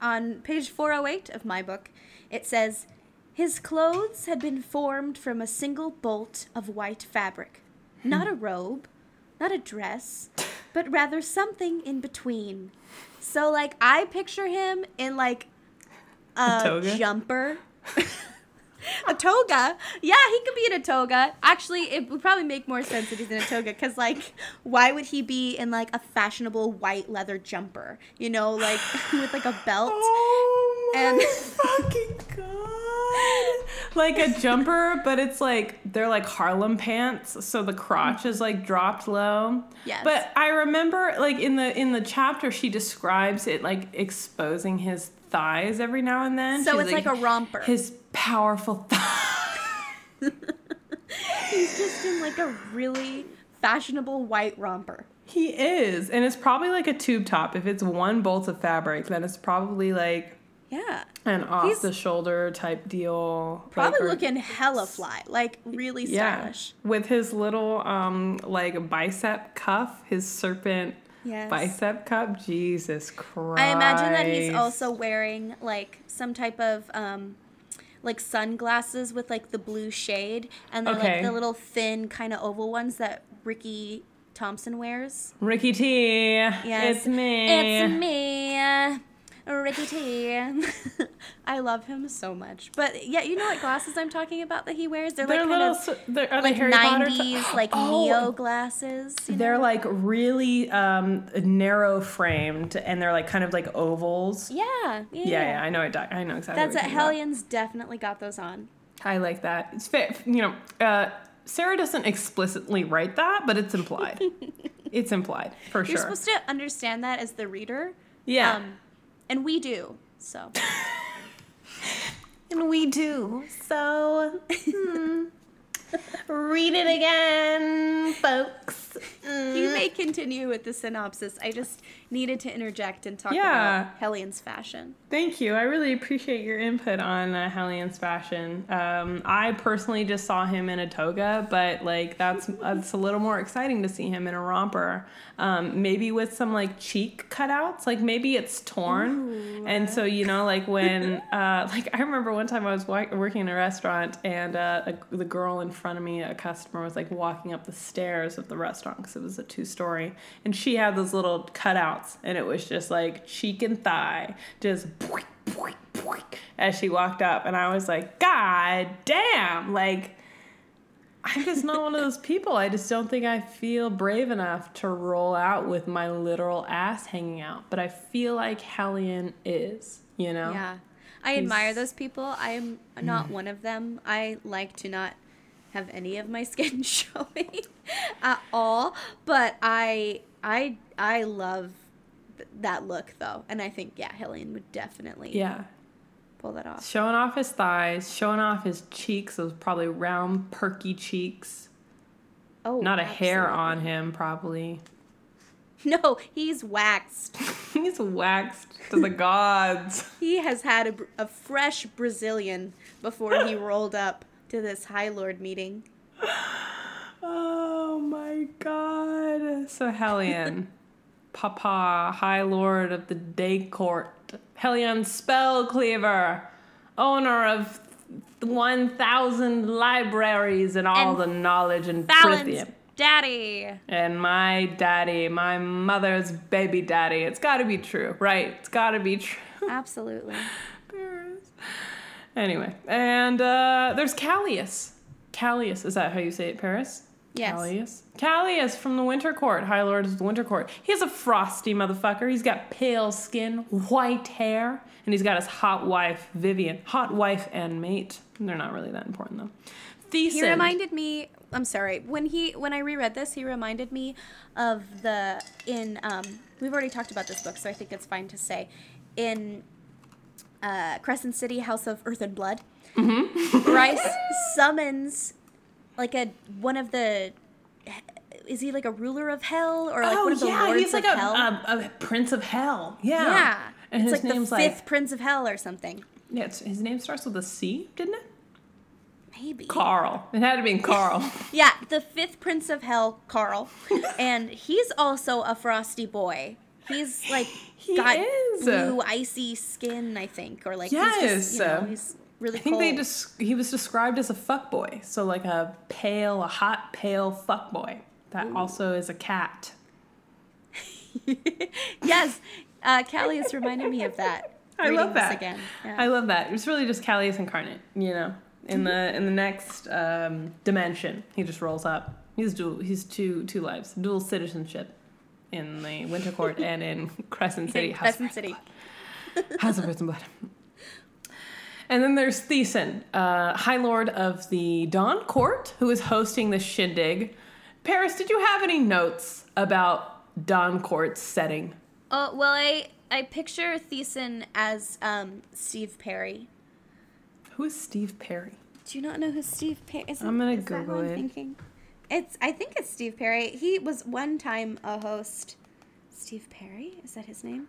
On page 408 of my book, it says, His clothes had been formed from a single bolt of white fabric. Not a robe, not a dress, but rather something in between. So, like, I picture him in, like, a, toga? jumper. <laughs> a toga. Yeah, he could be in a toga. Actually, it would probably make more sense if he's in a toga because, like, why would he be in like a fashionable white leather jumper? You know, like <laughs> with like a belt. Oh my And- fucking god! Like a jumper, but it's like they're like Harlem pants, so the crotch is like dropped low. Yes. But I remember, like in the in the chapter, she describes it like exposing his thighs every now and then. So She's it's like a romper. His powerful <laughs> thighs. He's just in like a really fashionable white romper. He is, and it's probably like a tube top. If it's one bolt of fabric, then it's probably like Yeah. an off He's the shoulder type deal. Probably like, looking hella fly, like really stylish. Yeah. with his little um like bicep cuff, his serpent Yes. bicep cuff. Jesus Christ! I imagine that he's also wearing like some type of um like sunglasses with like the blue shade and they're Okay. like the little thin kind of oval ones that Ricky Thompson wears. Ricky T. Yes. it's me. It's me. Ricky T. <laughs> I love him so much. But yeah, you know what glasses I'm talking about that he wears? They're, They're like little. kind of they're, are like Harry Potter 90s like <gasps> Oh, Neo glasses. you They're know? like really um, narrow framed, and they're like kind of like ovals. yeah, yeah, Yeah, yeah, I know it. I know exactly. That's what it. you're about. Helion's definitely got those on. I like that. It's fair. You know, uh, Sarah doesn't explicitly write that, but it's implied. <laughs> it's implied for sure. You're supposed to understand that as the reader. yeah. Um, and we do. So <laughs> And we do. So, hmm. read it again, folks. Mm. you may continue with the synopsis. I just needed to interject and talk Yeah. about Helion's fashion. Thank you. I really appreciate your input on uh, Helion's fashion. Um, I personally just saw him in a toga, but like that's that's a little more exciting to see him in a romper. Um, maybe with some like cheek cutouts. Like maybe it's torn, and so you know, like when <laughs> uh, like I remember one time I was wa- working in a restaurant, and uh, a, the girl in front of me, a customer, was like walking up the stairs of the restaurant because it was a two story, and she had those little cutouts, and it was just like cheek and thigh, just boink, boink, boink, as she walked up, and I was like, God damn, like. I'm just not one of those people. I just don't think I feel brave enough to roll out with my literal ass hanging out. But I feel like Helion is, you know? Yeah. I admire those people. I am not one of them. I like to not have any of my <laughs> skin <laughs> showing at all. But I I I love th- that look though, and I think yeah, Helion would definitely Yeah. pull that off. Showing off his thighs, showing off his cheeks, those probably round, perky cheeks. Oh, Not a hair on him, probably. <laughs> No, he's waxed. He's waxed to the gods. He has had a, a fresh Brazilian before he rolled up to this High Lord meeting. Oh my god. So Helion, <laughs> Papa, High Lord of the Day Court, Helion Spellcleaver, owner of 1,000 libraries and all And the knowledge in Prithium. daddy. And my daddy, my mother's baby daddy. It's gotta be true, right? It's gotta be true. Absolutely. <laughs> Paris. Anyway, and uh, there's Kallias. Kallias, is that how you say it, Paris? Yes. Kallias. Kallias from the Winter Court, High Lord of the Winter Court. He's a frosty motherfucker. He's got pale skin, white hair, and he's got his hot wife, Vivian. Hot wife and mate. They're not really that important, though. Thesan. He reminded me. I'm sorry. When he when I reread this, he reminded me of the in. Um, we've already talked about this book, so I think it's fine to say in uh, Crescent City, House of Earth and Blood. Mm-hmm. <laughs> Bryce summons like a one of the. Is he like a ruler of hell or like oh, one of the yeah, lords he's like of a, hell? a, a prince of hell. Yeah. yeah, And it's his like name's the like, fifth prince of hell or something. yeah, it's, his name starts with a C, didn't it? Maybe. Carl. It had to be Carl. <laughs> Yeah, the fifth prince of hell, Carl, <laughs> and he's also a frosty boy. He's like <laughs> He got is. blue, icy skin, I think, or like he's Yes. just, you know, he's really I think cold. they just he was described as a fuck boy, So like a pale, a hot, pale fuck boy That also is a cat. <laughs> yes, uh, Kallias reminded me of that. <laughs> I love that. again. Yeah. I love that. It's really just Kallias incarnate, you know. In the in the next um, dimension, he just rolls up. He's dual. He's two two lives, dual citizenship, in the Winter Court <laughs> and in Crescent City. House Crescent City. House of and Blood. And then there's Thesan, uh, High Lord of the Dawn Court, who is hosting the shindig. Paris, did you have any notes about Dawn Court's setting? Oh well, I I picture Thesan as um, Steve Perry. Who is Steve Perry? Do you not know who Steve Perry is? I'm gonna is Google I'm it. Thinking? It's I think it's Steve Perry. He was one time a host. Steve Perry is that his name?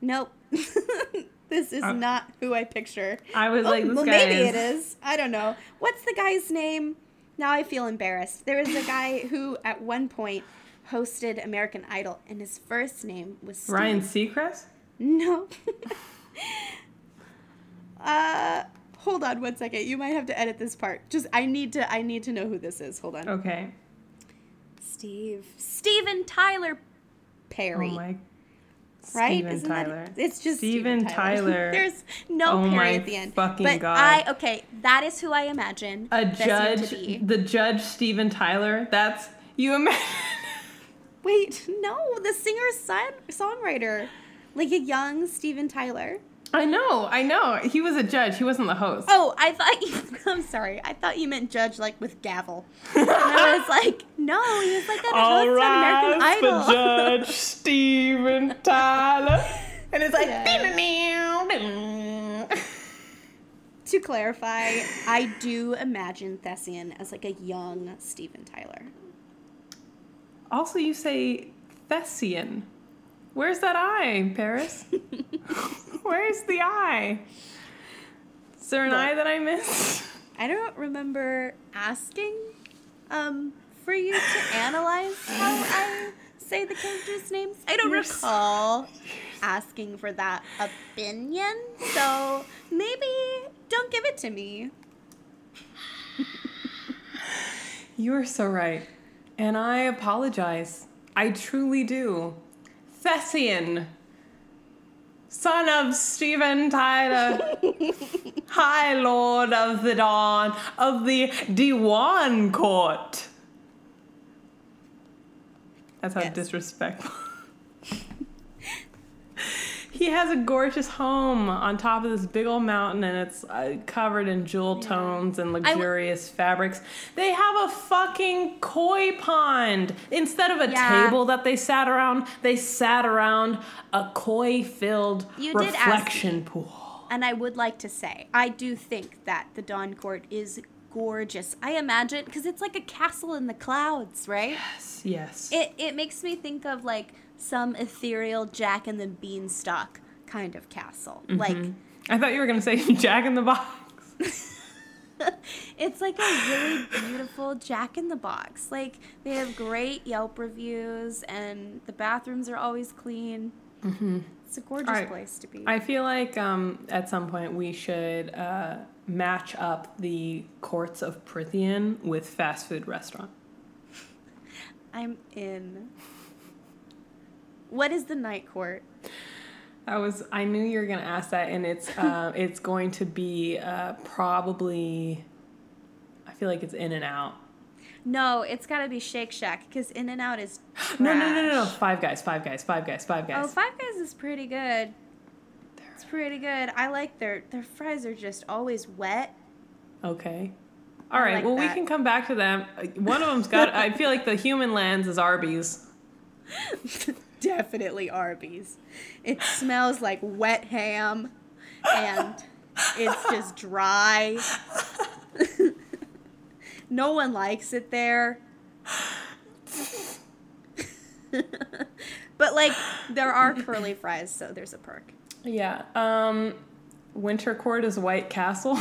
Nope. <laughs> this is Uh, not who I picture. I was Oh, like, this well, guy maybe is- it is. I don't know. What's the guy's name? Now I feel embarrassed. There was a guy <laughs> who at one point hosted American Idol, and his first name was Steve. Ryan Seacrest? No. <laughs> uh, hold on one second. You might have to edit this part. Just I need to I need to know who this is. Hold on. Okay. Steve. Steven Tyler Perry. Oh my. right? Steven Isn't that- Tyler. it's just Steven Steven Tyler. <laughs> There's no Oh Perry at the end. fucking but God. I okay, that is who I imagine a judge, to be. the judge Steven Tyler. That's you imagine. Wait, no, the singer son songwriter. Like a young Steven Tyler. I know, I know. He was a judge. He wasn't the host. Oh, I thought you. <laughs> I'm sorry. I thought you meant judge like with gavel. and I <laughs> was like, no, he was like a All host on American Idol. <laughs> Judge Steven Tyler. And it's like, to clarify, I do imagine Thessian as like a young Steven Tyler. also you say Thessian. Where's that eye, Paris? <laughs> Where's the eye? Is there an eye that I missed? <laughs> I don't remember asking um, for you to analyze how <laughs> I say the characters' names. I don't You're recall asking for that opinion, so maybe don't give it to me. You are so right. And I apologize. I truly do. Thessian, son of Stephen Tyler, <laughs> High Lord of the Dawn of the Diwan Court. That's how Yes. disrespectful. <laughs> he has a gorgeous home on top of this big old mountain, and it's uh, covered in jewel tones and luxurious fabrics. They have a fucking koi pond instead of a Yeah. table that they sat around. They sat around a koi-filled You reflection me. pool. And I would like to say, I do think that the Dawn Court is gorgeous. I imagine because it's like a castle in the clouds, right? Yes, yes. It it makes me think of like some ethereal Jack and the Beanstalk kind of castle. Like I thought you were gonna say <laughs> Jack in the Box. <laughs> it's like a really beautiful Jack in the Box. Like they have great Yelp reviews and the bathrooms are always clean. Mm-hmm. It's a gorgeous Alright. place to be. I feel like um, at some point we should uh, match up the courts of Prythian with fast food restaurant. <laughs> I'm in. What is the night court? I was I knew you were gonna ask that, and it's <laughs> uh, it's going to be uh, probably. I feel like it's In and Out. No, it's got to be Shake Shack because In and Out is trash. <gasps> No, no, no, no, no. Five guys, five guys, five guys, Five guys. Five Guys is pretty good. It's pretty good. I like their their fries are just always wet. Okay. All right. Like well, we can come back to them. One of them's got. I feel like the <laughs> human lands is Arby's. <laughs> Definitely Arby's. It smells like wet ham, and it's just dry. <laughs> no one likes it there. <laughs> but like there are curly fries, so there's a perk. Yeah. Um, Winter Court is White Castle.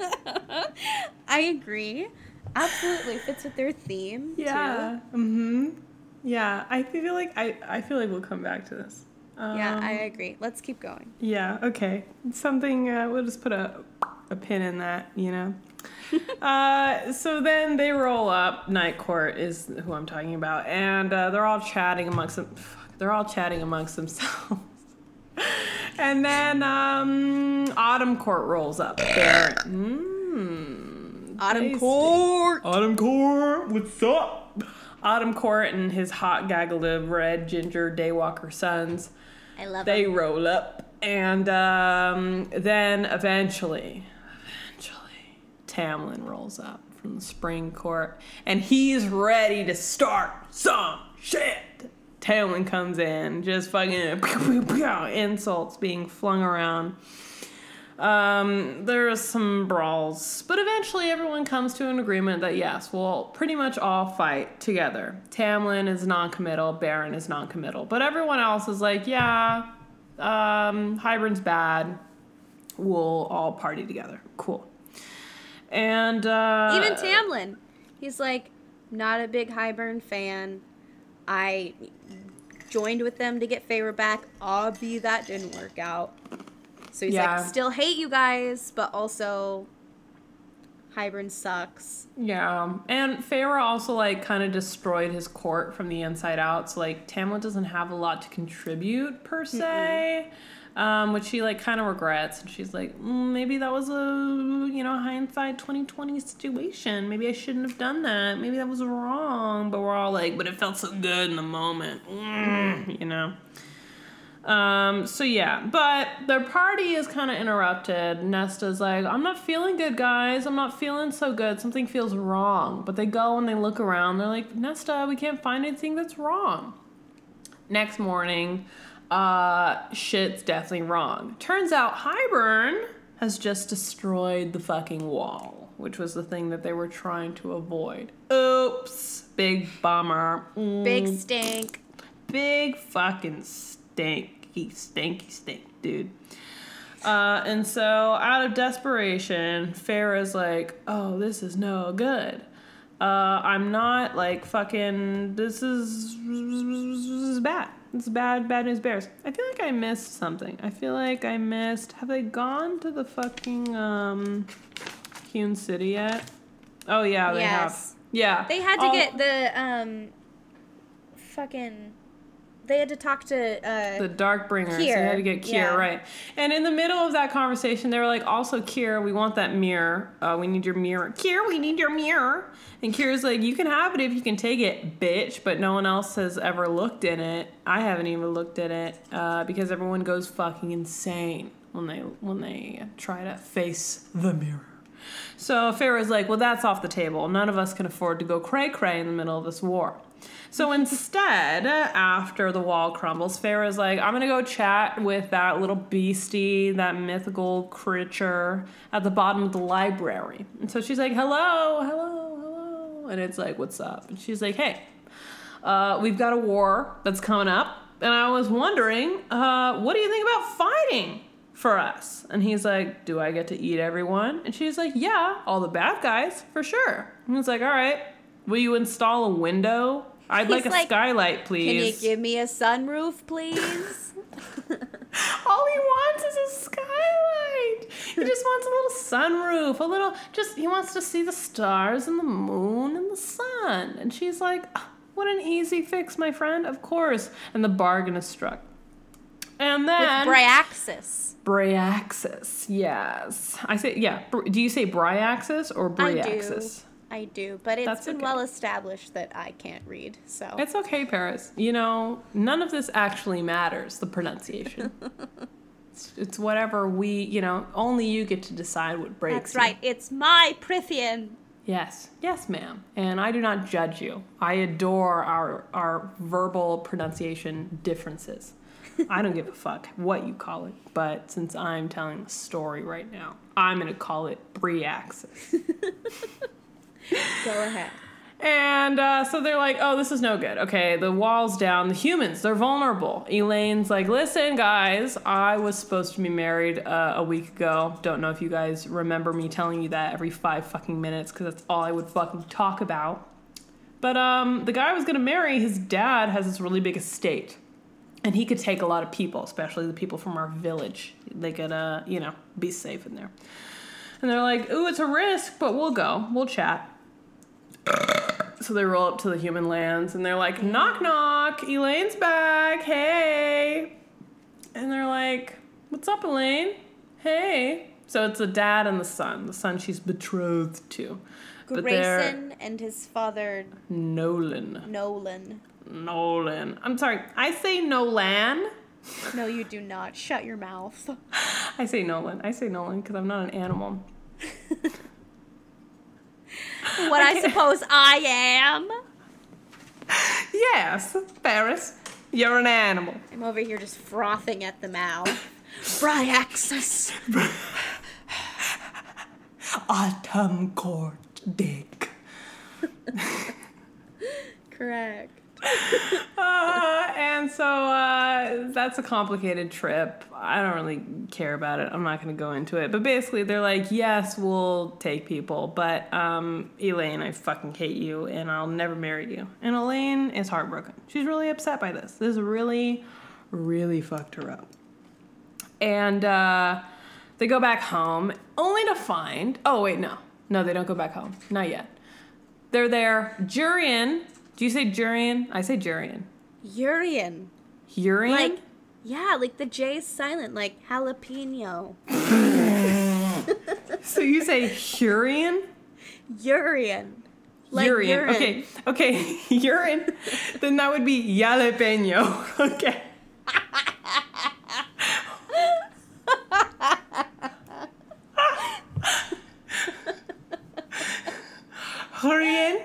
<laughs> I agree. Absolutely fits with their theme. Yeah. Mm-hmm. Yeah. I feel like I, I feel like we'll come back to this. Too. Yeah, Um, I agree. Let's keep going. Yeah. Okay. Something. Uh, we'll just put a a pin in that. You know. <laughs> uh, so then they roll up. Night Court is who I'm talking about, and uh, they're all chatting amongst them. They're all chatting amongst themselves. <laughs> and then um, Autumn Court rolls up. Beron. Mm, Autumn tasty. Court. Autumn Court, what's up? Autumn Court and his hot gaggle of red ginger daywalker sons. I love They them. roll up, and um, then eventually, eventually, Tamlin rolls up from the spring court, and he's ready to start some shit. Tamlin comes in, just fucking insults being flung around. Um, are some brawls, but eventually everyone comes to an agreement that yes, we'll pretty much all fight together. Tamlin is non-committal, Beron is non-committal, but everyone else is like, yeah, um, Hybern's bad. We'll all party together. Cool. And uh, Even Tamlin, he's like not a big Hybern fan. I joined with them to get Feyre back. Obvi that didn't work out. So he's Yeah. like, still hate you guys, but also Hybern sucks. Yeah, and Feyre also like kind of destroyed his court from the inside out. So like Tamlin doesn't have a lot to contribute per se, um, which she like kind of regrets. And she's like, mm, maybe that was a you know hindsight twenty twenty situation. Maybe I shouldn't have done that. Maybe that was wrong. But we're all like, but it felt so good in the moment, Mm, you know. Um, so yeah, but their party is kind of interrupted. Nesta's like, I'm not feeling good, guys. I'm not feeling so good. Something feels wrong. But they go and they look around. They're like, Nesta, we can't find anything that's wrong. Next morning, uh, shit's definitely wrong. Turns out Hybern has just destroyed the fucking wall, which was the thing that they were trying to avoid. Oops. Big bummer. Mm Big stink. big fucking stinky, stinky stink, dude. Uh, and so, out of desperation, Feyre's like, "Oh, this is no good. Uh, I'm not like fucking. This is, this is bad. It's bad. Bad news bears. I feel like I missed something. I feel like I missed. Have they gone to the fucking um, Hewn City yet? Oh yeah, they Yes. have. Yeah, They had to All- get the um fucking they had to talk to uh, the dark bringers. They had to get Keir yeah. right. And in the middle of that conversation, they were like, "Also, Keir, we want that mirror. Uh, we need your mirror. Keir, we need your mirror." And Keir's like, "You can have it if you can take it, bitch." But no one else has ever looked in it. I haven't even looked at it uh, because everyone goes fucking insane when they when they try to face the mirror. So Feyre's like, well, that's off the table. None of us can afford to go cray cray in the middle of this war. So instead, after the wall crumbles, Feyre's like, I'm gonna go chat with that little beastie, that mythical creature at the bottom of the library. And so she's like, hello, hello, hello. And it's like, what's up? And she's like, hey, uh, we've got a war that's coming up. And I was wondering, uh, what do you think about fighting for us? And he's like, Do I get to eat everyone? And she's like, Yeah, all the bad guys, for sure. And he's like, All right, will you install a window? I'd like a like, skylight, Can you please. give me a sunroof, please? <laughs> all he wants is a skylight. He just wants a little sunroof, a little, just, he wants to see the stars and the moon and the sun. And she's like, "Ah, What an easy fix, my friend. Of course. And the bargain is struck. And With then. Bryaxis. Bryaxis, yes. I say, yeah. Do you say Bryaxis or I do. Bryaxis? I do, but it's That's been okay. well established that I can't read. So It's okay, Paris. You know, none of this actually matters, the pronunciation. <laughs> it's, it's whatever we, you know, only you get to decide what breaks that's you. right. It's my Prythian. Yes, yes, ma'am. And I do not judge you. I adore our our verbal pronunciation differences. <laughs> I don't give a fuck what you call it, but since I'm telling the story right now, I'm gonna call it Bryaxis. <laughs> <laughs> Go ahead. And uh, so they're like, oh, this is no good. Okay, the wall's down. The humans, they're vulnerable. Elain's like, listen, guys, I was supposed to be married uh, a week ago. Don't know if you guys remember me telling you that every five fucking minutes because that's all I would fucking talk about. But um, the guy I was gonna marry, his dad has this really big estate. And he could take a lot of people, especially the people from our village. They could, uh, you know, be safe in there. And they're like, ooh, it's a risk, but we'll go. We'll chat. So they roll up to the human lands and they're like, knock, knock, Elain's back, hey. And they're like, what's up, Elain? Hey. So it's the dad and the son, the son she's betrothed to. Graysen and his father Nolan. Nolan. Nolan. I'm sorry, I say Nolan. No, you do not. Shut your mouth. <laughs> I say Nolan. I say Nolan because I'm not an animal. <laughs> <laughs> What I suppose I am. Yes, Paris, you're an animal. I'm over here just frothing at the mouth. Bryaxis. <laughs> Autumn court dick. <laughs> Correct. Uh, and so uh, that's a complicated trip. I don't really care about it. I'm not going to go into it. But basically, they're like, yes, we'll take people, but um, Elain, I fucking hate you, and I'll never marry you. And Elain is heartbroken. She's really upset by this. This really, really fucked her up. And uh, they go back home, only to find. Oh wait, no, no, they don't go back home. Not yet. They're there. Jurian. Do you say Jurian? I say Jurian. Urian. Urian. Like, yeah, like the J is silent, like jalapeno. <laughs> so you say Hurian? Urian. Like urine. urine. Okay, okay, <laughs> urine. then that would be jalapeno. <laughs> Okay. Hurrien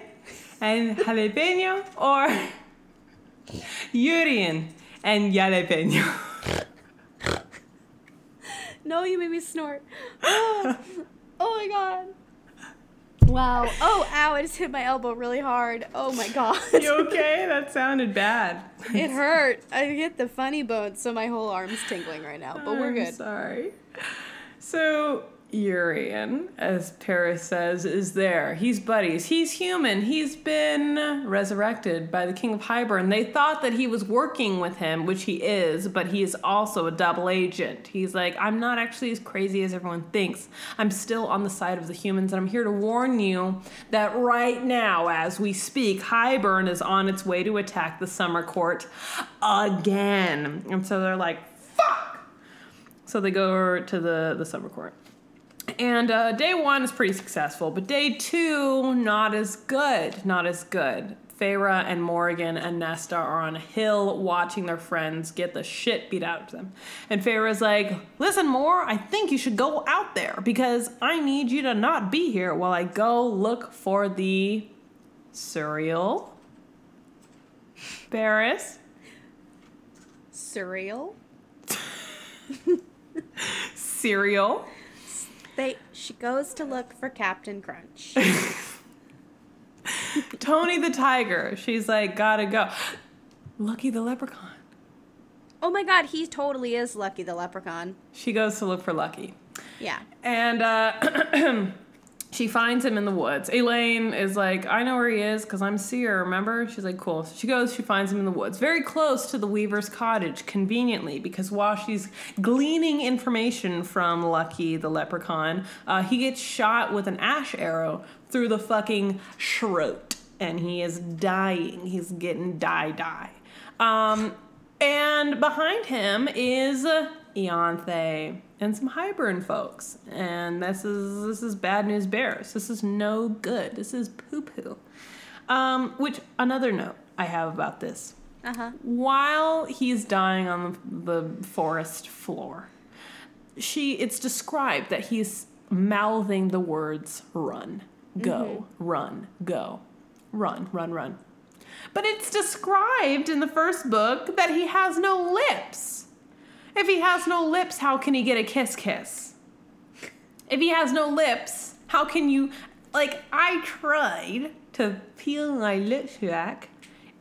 and jalapeno or urine and jalapeno. <laughs> No, you made me snort. Oh, <gasps> oh my god. Wow. Oh, ow, I just hit my elbow really hard. Oh my god. <laughs> You okay? That sounded bad. It <laughs> hurt. I hit the funny bone, so my whole arm's tingling right now. But we're I'm good. Sorry. So Urian, as Paris says, is there. He's buddies. He's human. He's been resurrected by the King of Hybern. They thought that he was working with him, which he is, but he is also a double agent. He's like, I'm not actually as crazy as everyone thinks. I'm still on the side of the humans, and I'm here to warn you that right now, as we speak, Hybern is on its way to attack the Summer Court again. And so they're like, fuck! So they go to the, the Summer Court. And uh, day one is pretty successful, but day two, not as good. Not as good. Feyre and Morgan and Nesta are on a hill watching their friends get the shit beat out of them. And Feyre's like, Listen, Mor, I think you should go out there because I need you to not be here while I go look for the Suriel. Barris. Surreal. <laughs> Cereal. They she goes to look for Captain Crunch. <laughs> Tony the Tiger. She's like, Gotta go. Lucky the Leprechaun. oh my god, he totally is Lucky the Leprechaun. She goes to look for Lucky. Yeah. And uh, <clears throat> she finds him in the woods. Elain is like, I know where he is because I'm Seer, remember? She's like, cool. So she goes, she finds him in the woods, very close to the Weaver's cottage, conveniently, because while she's gleaning information from Lucky the leprechaun, uh, he gets shot with an ash arrow through the fucking throat. And he is dying. He's getting die die. Um, and behind him is Ianthe and some Hybern folks. And this is this is bad news bears. This is no good. This is poo poo. Um, which another note I have about this. Uh huh. While he's dying on the, the forest floor, she it's described that he's mouthing the words run, go, run, go, run, run, run. But it's described in the first book that he has no lips. If he has no lips, how can he get a kiss kiss? If he has no lips, how can you like I tried to peel my lips back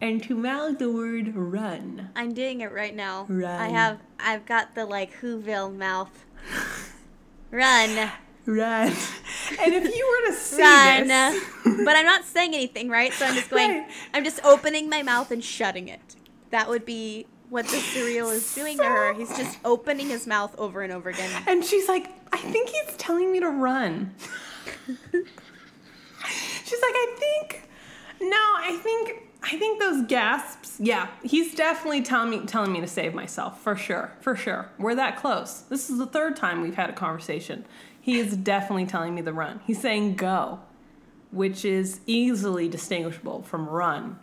and to mouth the word run. I'm doing it right now. Run. I have I've got the like Whoville mouth. Run. Run. And if you were to see Run. this, but I'm not saying anything, right? So I'm just going <laughs> Right. I'm just opening my mouth and shutting it. That would be what the cereal is <laughs> doing to her. He's just opening his mouth over and over again. and she's like, I think he's telling me to run. <laughs> she's like, I think, no, I think, I think those gasps. Yeah, he's definitely telling me, telling me to save myself for sure, for sure. We're that close. This is the third time we've had a conversation. He is definitely telling me to run. He's saying go, which is easily distinguishable from run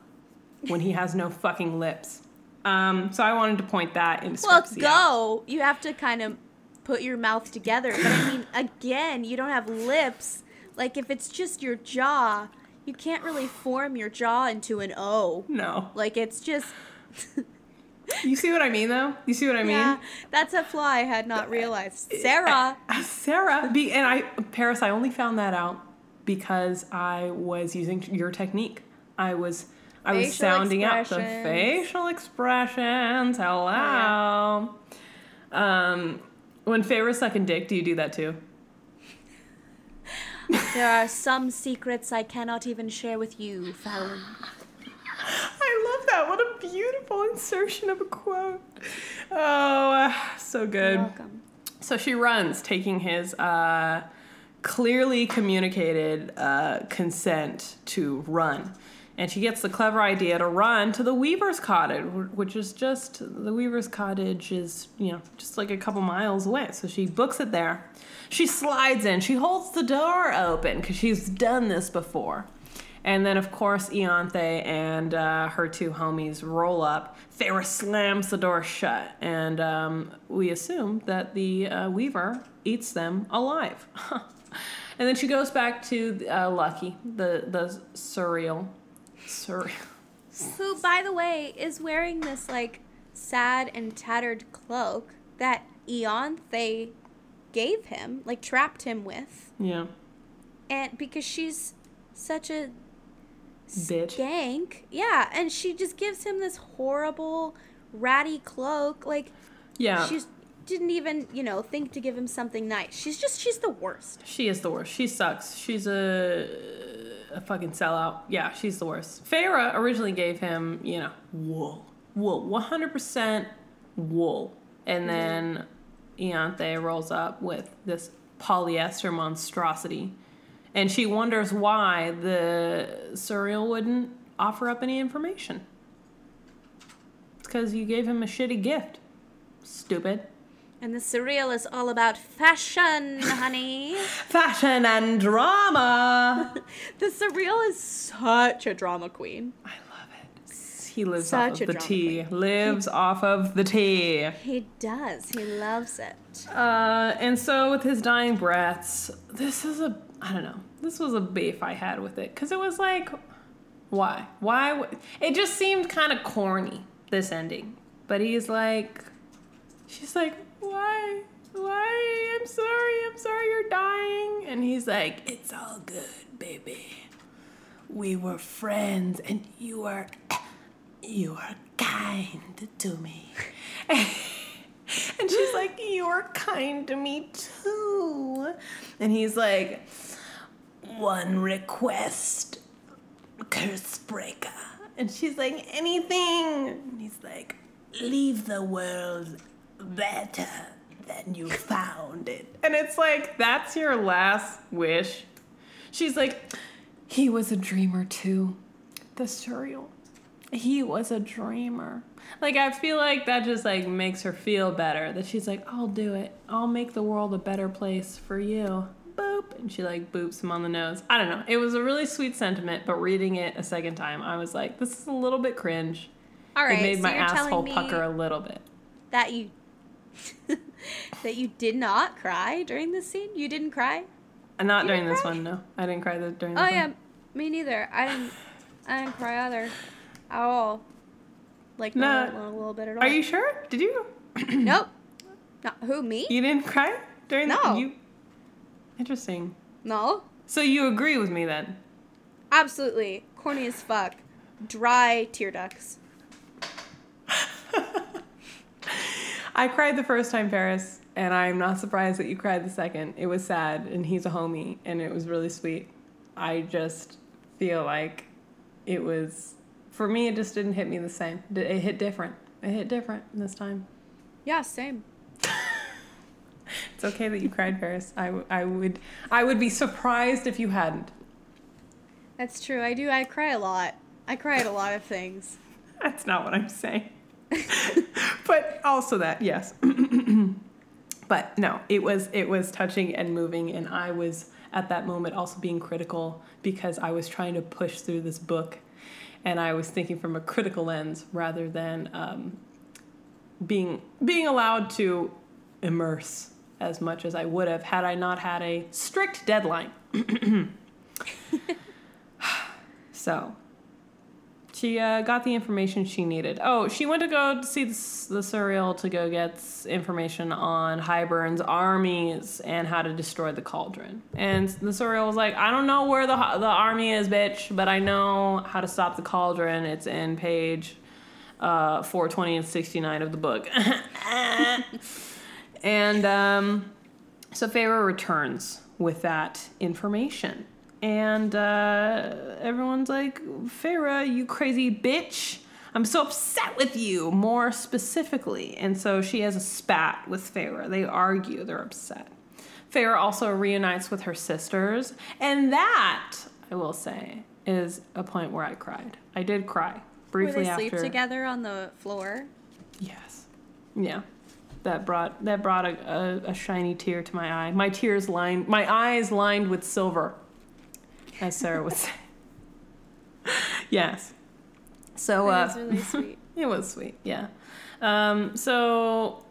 when he has no fucking lips. Um, so I wanted to point that in Well, Scripsy out. go. You have to kind of put your mouth together. But I <laughs> mean, again, you don't have lips. Like if it's just your jaw, you can't really form your jaw into an O. No. Like it's just <laughs> You see what I mean, though? You see what I mean? yeah. That's a flaw I had not realized. Sarah. Uh, Sarah, be, and I, Paris, I only found that out because I was using your technique. I was, I was sounding out the facial expressions. Hello. Um, when Feyre sucking dick, do you do that too? <laughs> There are some secrets I cannot even share with you, Fallon. <laughs> I love that. What a beautiful insertion of a quote. Oh, uh, so good. You're welcome. So she runs, taking his uh, clearly communicated uh, consent to run. And she gets the clever idea to run to the Weaver's cottage, which is just the Weaver's cottage is, you know, just like a couple miles away. So she books it there. She slides in. She holds the door open because she's done this before. And then, of course, Ianthe and uh, her two homies roll up. Feyre slams the door shut, and um, we assume that the uh, Weaver eats them alive. <laughs> and then she goes back to uh, Lucky, the the Suriel, Suriel. Who, by the way, is wearing this like sad and tattered cloak that Ianthe gave him, like trapped him with, Yeah, and because she's such a bitch. skank, yeah, and she just gives him this horrible, ratty cloak. Like Yeah, she's didn't even, you know, think to give him something nice. She's just, she's the worst. She is the worst. She sucks. She's a a fucking sellout. Yeah, she's the worst. Feyre originally gave him, you know, wool, wool, one hundred percent wool, and mm-hmm. then Ianthe rolls up with this polyester monstrosity, and she wonders why the Suriel wouldn't offer up any information. It's because you gave him a shitty gift. Stupid. And the Suriel is all about fashion, honey. <laughs> Fashion and drama. <laughs> the Suriel is such a drama queen. I love it. He lives Such off of the tea. Lives off of the tea. He does. He loves it. Uh, and so with his dying breaths, this is a I don't know. This was a beef I had with it because it was like, why? Why? w- It just seemed kind of corny. This ending, but he's like, she's like, why? Why? I'm sorry. I'm sorry you're dying. And he's like, it's all good, baby. We were friends, and you are, <coughs> you are kind to me. <laughs> And she's like, You're kind to me too. And he's like, One request, curse breaker. And she's like, Anything. And he's like, Leave the world better than you found it. And it's like, That's your last wish. She's like, He was a dreamer too. The Suriel he was a dreamer. Like I feel like that just like makes her feel better. That she's like, I'll do it. I'll make the world a better place for you. Boop. And she like boops him on the nose. I don't know. It was a really sweet sentiment, but reading it a second time, I was like, this is a little bit cringe. All right. it made so my you're telling asshole me pucker a little bit. that you <laughs> that you did not cry during this scene. You didn't cry. And not You during this cry? one, no. I didn't cry the, during Oh this yeah, one. me neither. I didn't. I didn't cry either. At all. Like No. not a little bit at all. Are you sure? Did you? <clears throat> <clears throat> Nope. Not who me? You didn't cry during No. the you Interesting. No. So you agree with me then? Absolutely. Corny as fuck. Dry tear ducts. I cried the first time, Paris, and I'm not surprised that you cried the second. It was sad, and he's a homie, and it was really sweet. I just feel like it was, for me, it just didn't hit me the same. It hit different. It hit different this time. Yeah, same. It's okay that you cried, Paris. I, w- I would I would be surprised if you hadn't. That's true. I do. I cry a lot. I cry at a lot of things. That's not what I'm saying. <laughs> but also that, yes. <clears throat> but no, it was it was touching and moving and I was at that moment also being critical because I was trying to push through this book and I was thinking from a critical lens rather than um, being being allowed to immerse as much as I would have had I not had a strict deadline. <clears throat> so she uh, got the information she needed. Oh, she went to go see the, the Suriel to go get information on Hybern's armies and how to destroy the cauldron. And the Suriel was like, I don't know where the, the army is, bitch, but I know how to stop the cauldron. It's in page uh, 420 and 69 of the book. <laughs> and um, so Feyre returns with that information. And uh, everyone's like, Feyre, you crazy bitch. I'm so upset with you, more specifically. And so she has a spat with Feyre. They argue, they're upset. Feyre also reunites with her sisters. And that, I will say, is a point where I cried. I did cry briefly they after. sleep together on the floor. Yes. Yeah. That brought that brought a, a, a shiny tear to my eye. My tears lined my eyes lined with silver, as Sarah would say. <laughs> yes. So uh, was really <laughs> sweet. it was sweet, yeah. Um, so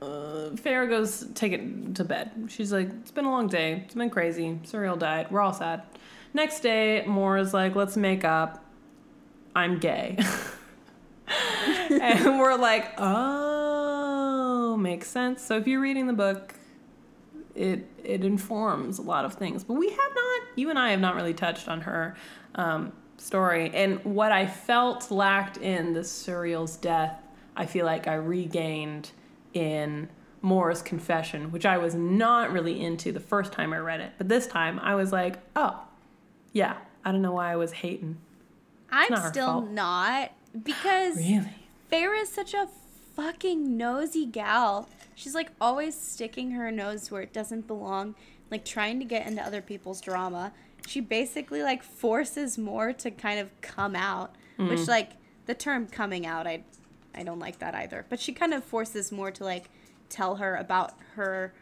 uh, Feyre goes take it to bed. She's like, it's been a long day. It's been crazy. Suriel died. We're all sad. Next day, Mor's like, let's make up. I'm gay. <laughs> and we're like, oh, makes sense. So if you're reading the book, it it informs a lot of things. But we have not, you and I have not really touched on her um, story. And what I felt lacked in the Suriel's death, I feel like I regained in Mor's confession, which I was not really into the first time I read it. But this time I was like, oh, yeah, I don't know why I was hating. I'm not still fault. not because Really? Feyre's such a fucking nosy gal. She's like always sticking her nose where it doesn't belong, like trying to get into other people's drama. She basically like forces Mor to kind of come out, Mm. which like the term coming out, I I don't like that either. But she kind of forces Mor to like tell her about her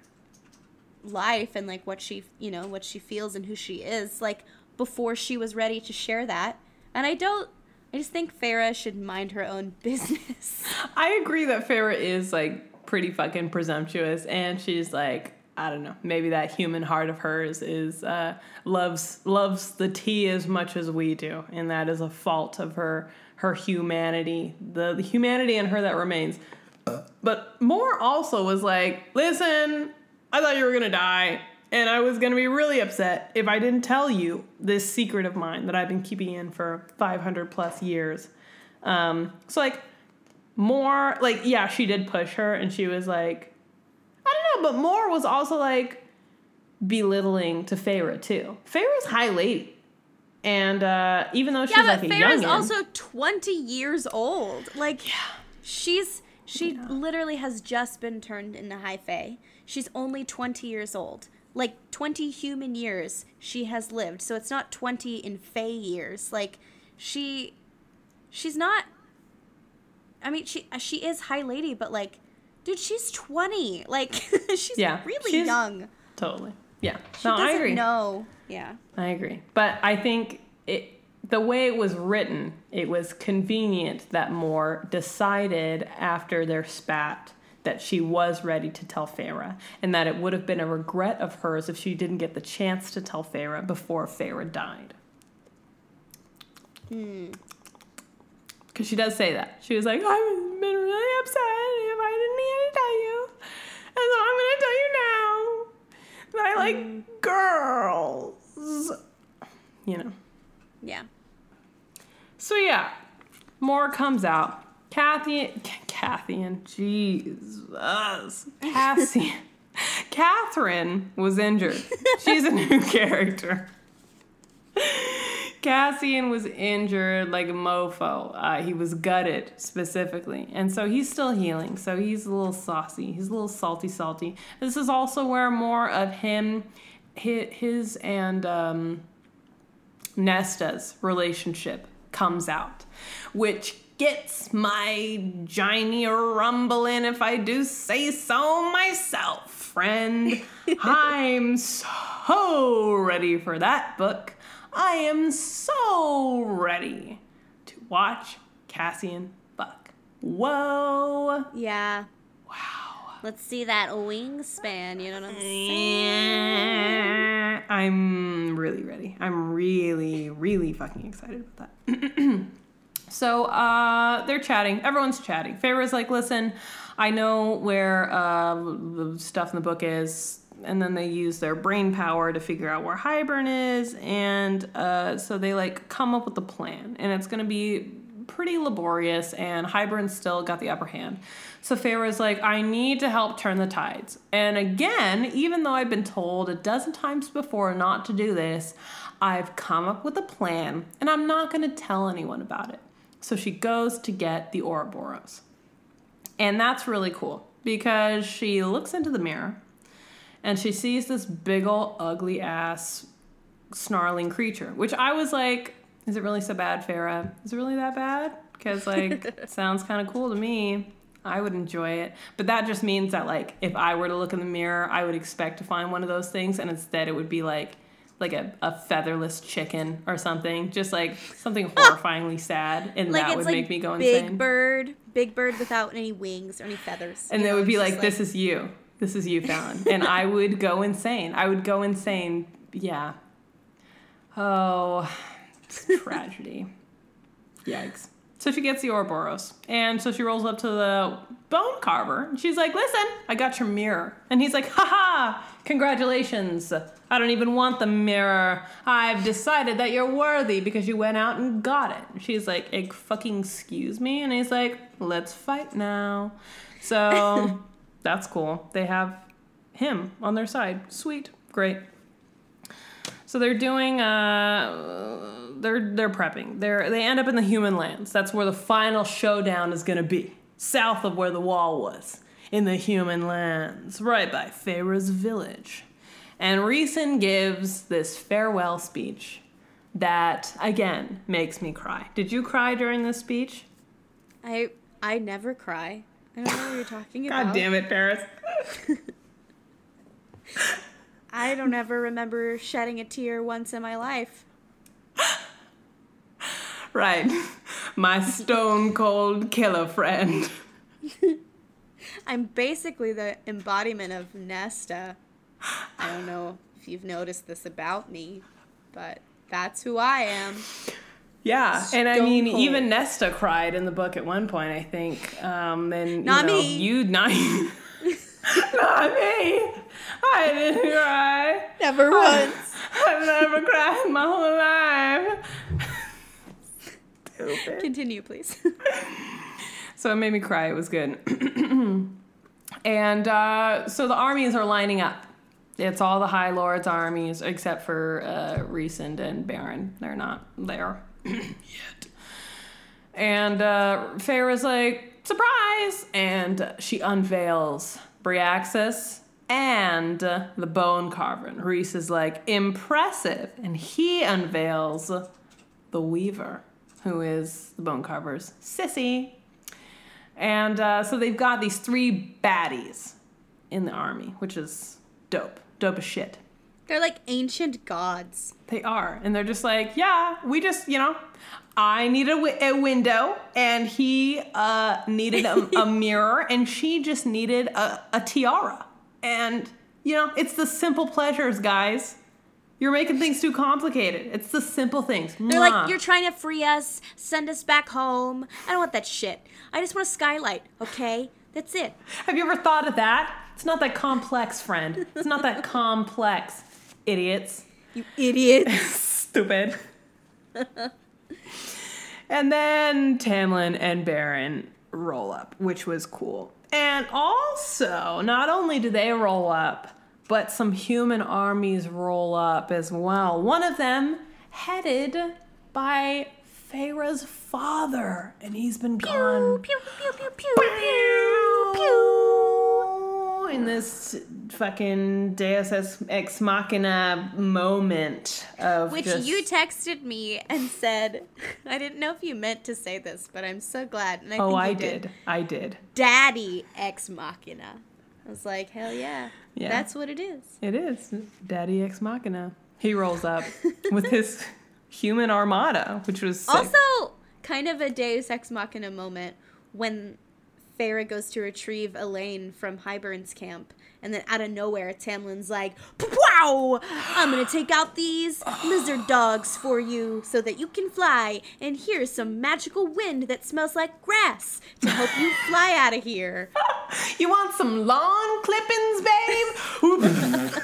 life and like what she, you know, what she feels and who she is like before she was ready to share that. And I don't I just think Feyre should mind her own <laughs> business. I agree that Feyre is like pretty fucking presumptuous, and she's like, I don't know, maybe that human heart of hers is uh, loves loves the tea as much as we do, and that is a fault of her her humanity, the, the humanity in her that remains. But Mor also was like, listen, I thought you were gonna die, and I was gonna be really upset if I didn't tell you this secret of mine that I've been keeping in for 500 plus years. Um, so like Mor like yeah she did push her and she was like i don't know but Mor was also like belittling to Feyre too Feyre's high lady and uh even though she's yeah, like but a Feyre's youngin, also 20 years old. Like she's she literally has just been turned into high fae. She's only 20 years old. Like 20 human years she has lived. So it's not 20 in fae years. Like she she's not I mean she uh, she is high lady but like dude she's 20. Like <laughs> she's Yeah, really she's- young. totally yeah She no doesn't i agree know. Yeah. I agree. But I think it the way it was written, it was convenient that Mor decided after their spat that she was ready to tell Feyre, and that it would have been a regret of hers if she didn't get the chance to tell Feyre before Feyre died. Hmm. Because she does say that. She was like, I've been really upset if I didn't need to tell you. And so I'm going to tell you now that I like mm. girls. You know. Yeah. So yeah, Mor comes out. Kathy, Kathy, and Jesus, Cassie, <laughs> Catherine was injured. She's a new character. Cassian was injured like a mofo. Uh, he was gutted specifically. And so he's still healing. So he's a little saucy. He's a little salty, salty. This is also where more of him, hi- his and um, Nesta's relationship comes out, which gets my giny rumbling if I do say so myself, friend. <laughs> I'm so ready for that book. I am so ready to watch Cassian fuck. Whoa. Yeah. Wow. Let's see that wingspan, you know what I'm saying? I'm really ready. I'm really, really fucking excited about that. <clears throat> so uh, they're chatting. Everyone's chatting. Feyre's like, listen, I know where uh, the stuff in the book is. And then they use their brain power to figure out where Hybern is. And uh, so they like come up with a plan. And it's going to be pretty laborious, and Hybern's still got the upper hand. So Feyre's like, I need to help turn the tides. And again, even though I've been told a dozen times before not to do this, I've come up with a plan, and I'm not going to tell anyone about it. So she goes to get the Ouroboros. And that's really cool because she looks into the mirror and she sees this big ol' ugly ass snarling creature, which I was like, is it really so bad, Feyre? Is it really that bad? Because like, it <laughs> sounds kind of cool to me. I would enjoy it, but that just means that like, if I were to look in the mirror, I would expect to find one of those things, and instead it would be like, like a, a featherless chicken or something, just like something <laughs> horrifyingly sad, and Like that would like make me go big insane. bird, big bird without any wings or any feathers. and it would be it's like, "This is you. This is you, Fallon," and I <laughs> would go insane. I would go insane. Yeah. Oh, it's a tragedy. Yikes. So she gets the Ouroboros, and so she rolls up to the bone carver. And she's like, "Listen, I got your mirror," and he's like, "Ha ha! Congratulations! I don't even want the mirror. I've decided that you're worthy because you went out and got it." And she's like, "Eh, "Fucking excuse me," and he's like, "Let's fight now." So <laughs> that's cool. They have him on their side. Sweet. Great. So they're doing uh they're they're prepping. They're they end up in the human lands. That's where the final showdown is gonna be. South of where the wall was. In the human lands. Right by Feyre's village. And Rhysand gives this farewell speech that again makes me cry. Did you cry during this speech? I I never cry. I don't know what you're talking about. God damn it, Paris. I don't ever remember shedding a tear once in my life. <laughs> Right. My stone cold killer friend. <laughs> I'm basically the embodiment of Nesta. I don't know if you've noticed this about me, but that's who I am. Yeah, and I mean, cold. even Nesta cried in the book at one point. I think. Um, and Not you know, me. You <laughs> not. not me. I didn't cry. Never once. <laughs> I've never cried in my whole life. Stupid. Continue, please. <laughs> So it made me cry. It was good. <clears throat> and uh, so the armies are lining up. It's all the High Lords' armies except for uh, and Beron. They're not there yet. And uh, Feyre's like, surprise! And she unveils Bryaxis and the Bone Carver. Rhys is like, impressive. And he unveils the Weaver, who is the Bone Carver's sissy. And uh, so they've got these three baddies in the army, which is dope. Dope as shit. They're like ancient gods. They are. And they're just like, yeah, we just, you know, I needed a, wi- a window and he uh, needed a, a <laughs> mirror and she just needed a, a tiara. And, you know, it's the simple pleasures, guys. You're making things too complicated. It's the simple things. They're Mwah. like, you're trying to free us, send us back home. I don't want that shit. I just want a skylight, okay? That's it. Have you ever thought of that? It's not that complex, friend. It's not that <laughs> complex. Idiots. You idiot. <laughs> Stupid. and then Tamlin and Beron roll up, which was cool. And also, not only do they roll up, but some human armies roll up as well. One of them headed by Feyre's father, and he's been gone pew, pew, pew, pew, pew, pew. In this fucking Deus Ex- Machina moment of Which just- you texted me and said, I didn't know if you meant to say this, but I'm so glad. And I oh, think I you did. I did. Daddy ex machina. I was like, hell yeah. Yeah. That's what it is. It is Daddy Ex Machina. He rolls up <laughs> with his human armada, which was sick. Also, kind of a Deus Ex Machina moment when Feyre goes to retrieve Elain from Hybern's camp, and then out of nowhere, Tamlin's like, "Wow! I'm gonna take out these lizard dogs for you so that you can fly, and here's some magical wind that smells like grass to help you fly out of here." <laughs> you want some lawn clippings, babe? <laughs> <laughs>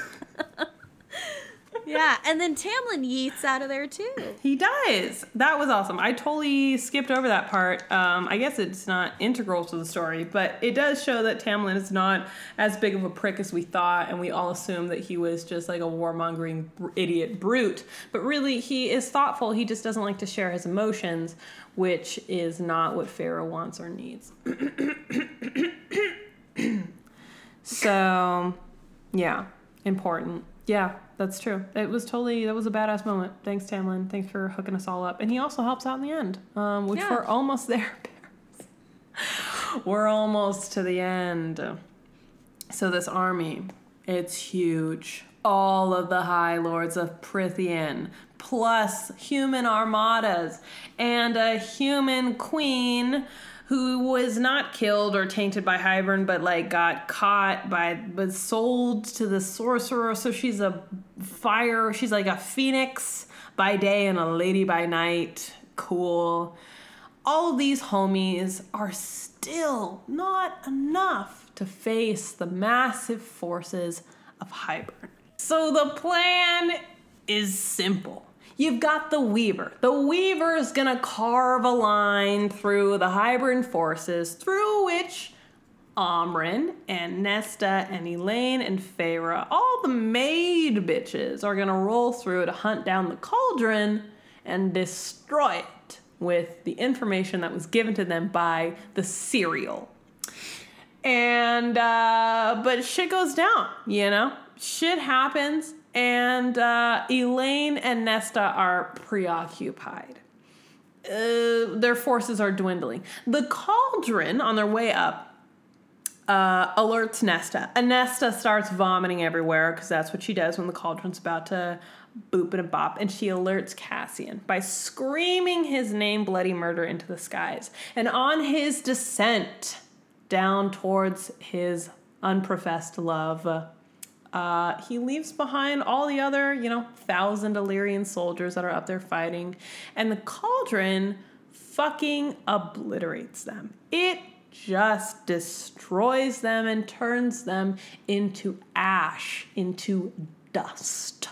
Yeah, and then Tamlin yeets out of there too. He does. That was awesome. I totally skipped over that part. Um, I guess it's not integral to the story, but it does show that Tamlin is not as big of a prick as we thought, and we all assumed that he was just like a warmongering idiot brute. But really, he is thoughtful. He just doesn't like to share his emotions, which is not what Feyre wants or needs. <coughs> so, yeah, important. Yeah, that's true. It was totally that was a badass moment. Thanks, Tamlin. Thanks for hooking us all up, and he also helps out in the end, um, which Yeah. we're almost <laughs> there. we're almost to the end. So this army, it's huge. All of the High Lords of Prythian, plus human armadas, and a human queen who was not killed or tainted by Hybern, but like got caught by, but sold to the sorcerer. So she's a fire, she's like a phoenix by day and a lady by night. Cool all these homies are still not enough to face the massive forces of Hybern. So the plan is simple. You've got the Weaver. The Weaver is gonna carve a line through the Hybern forces through which Amren and Nesta and Elain and Feyre, all the maid bitches, are gonna roll through to hunt down the cauldron and destroy it with the information that was given to them by the serial. And uh, but shit goes down, you know. Shit happens, and uh, Elain and Nesta are preoccupied. Uh, their forces are dwindling. The cauldron on their way up uh, alerts Nesta, and Nesta starts vomiting everywhere because that's what she does when the cauldron's about to boop and a bop. And she alerts Cassian by screaming his name, bloody murder, into the skies. And on his descent down towards his unprofessed love, uh, he leaves behind all the other, you know, thousand Illyrian soldiers that are up there fighting, and the cauldron fucking obliterates them. It just destroys them and turns them into ash, into dust.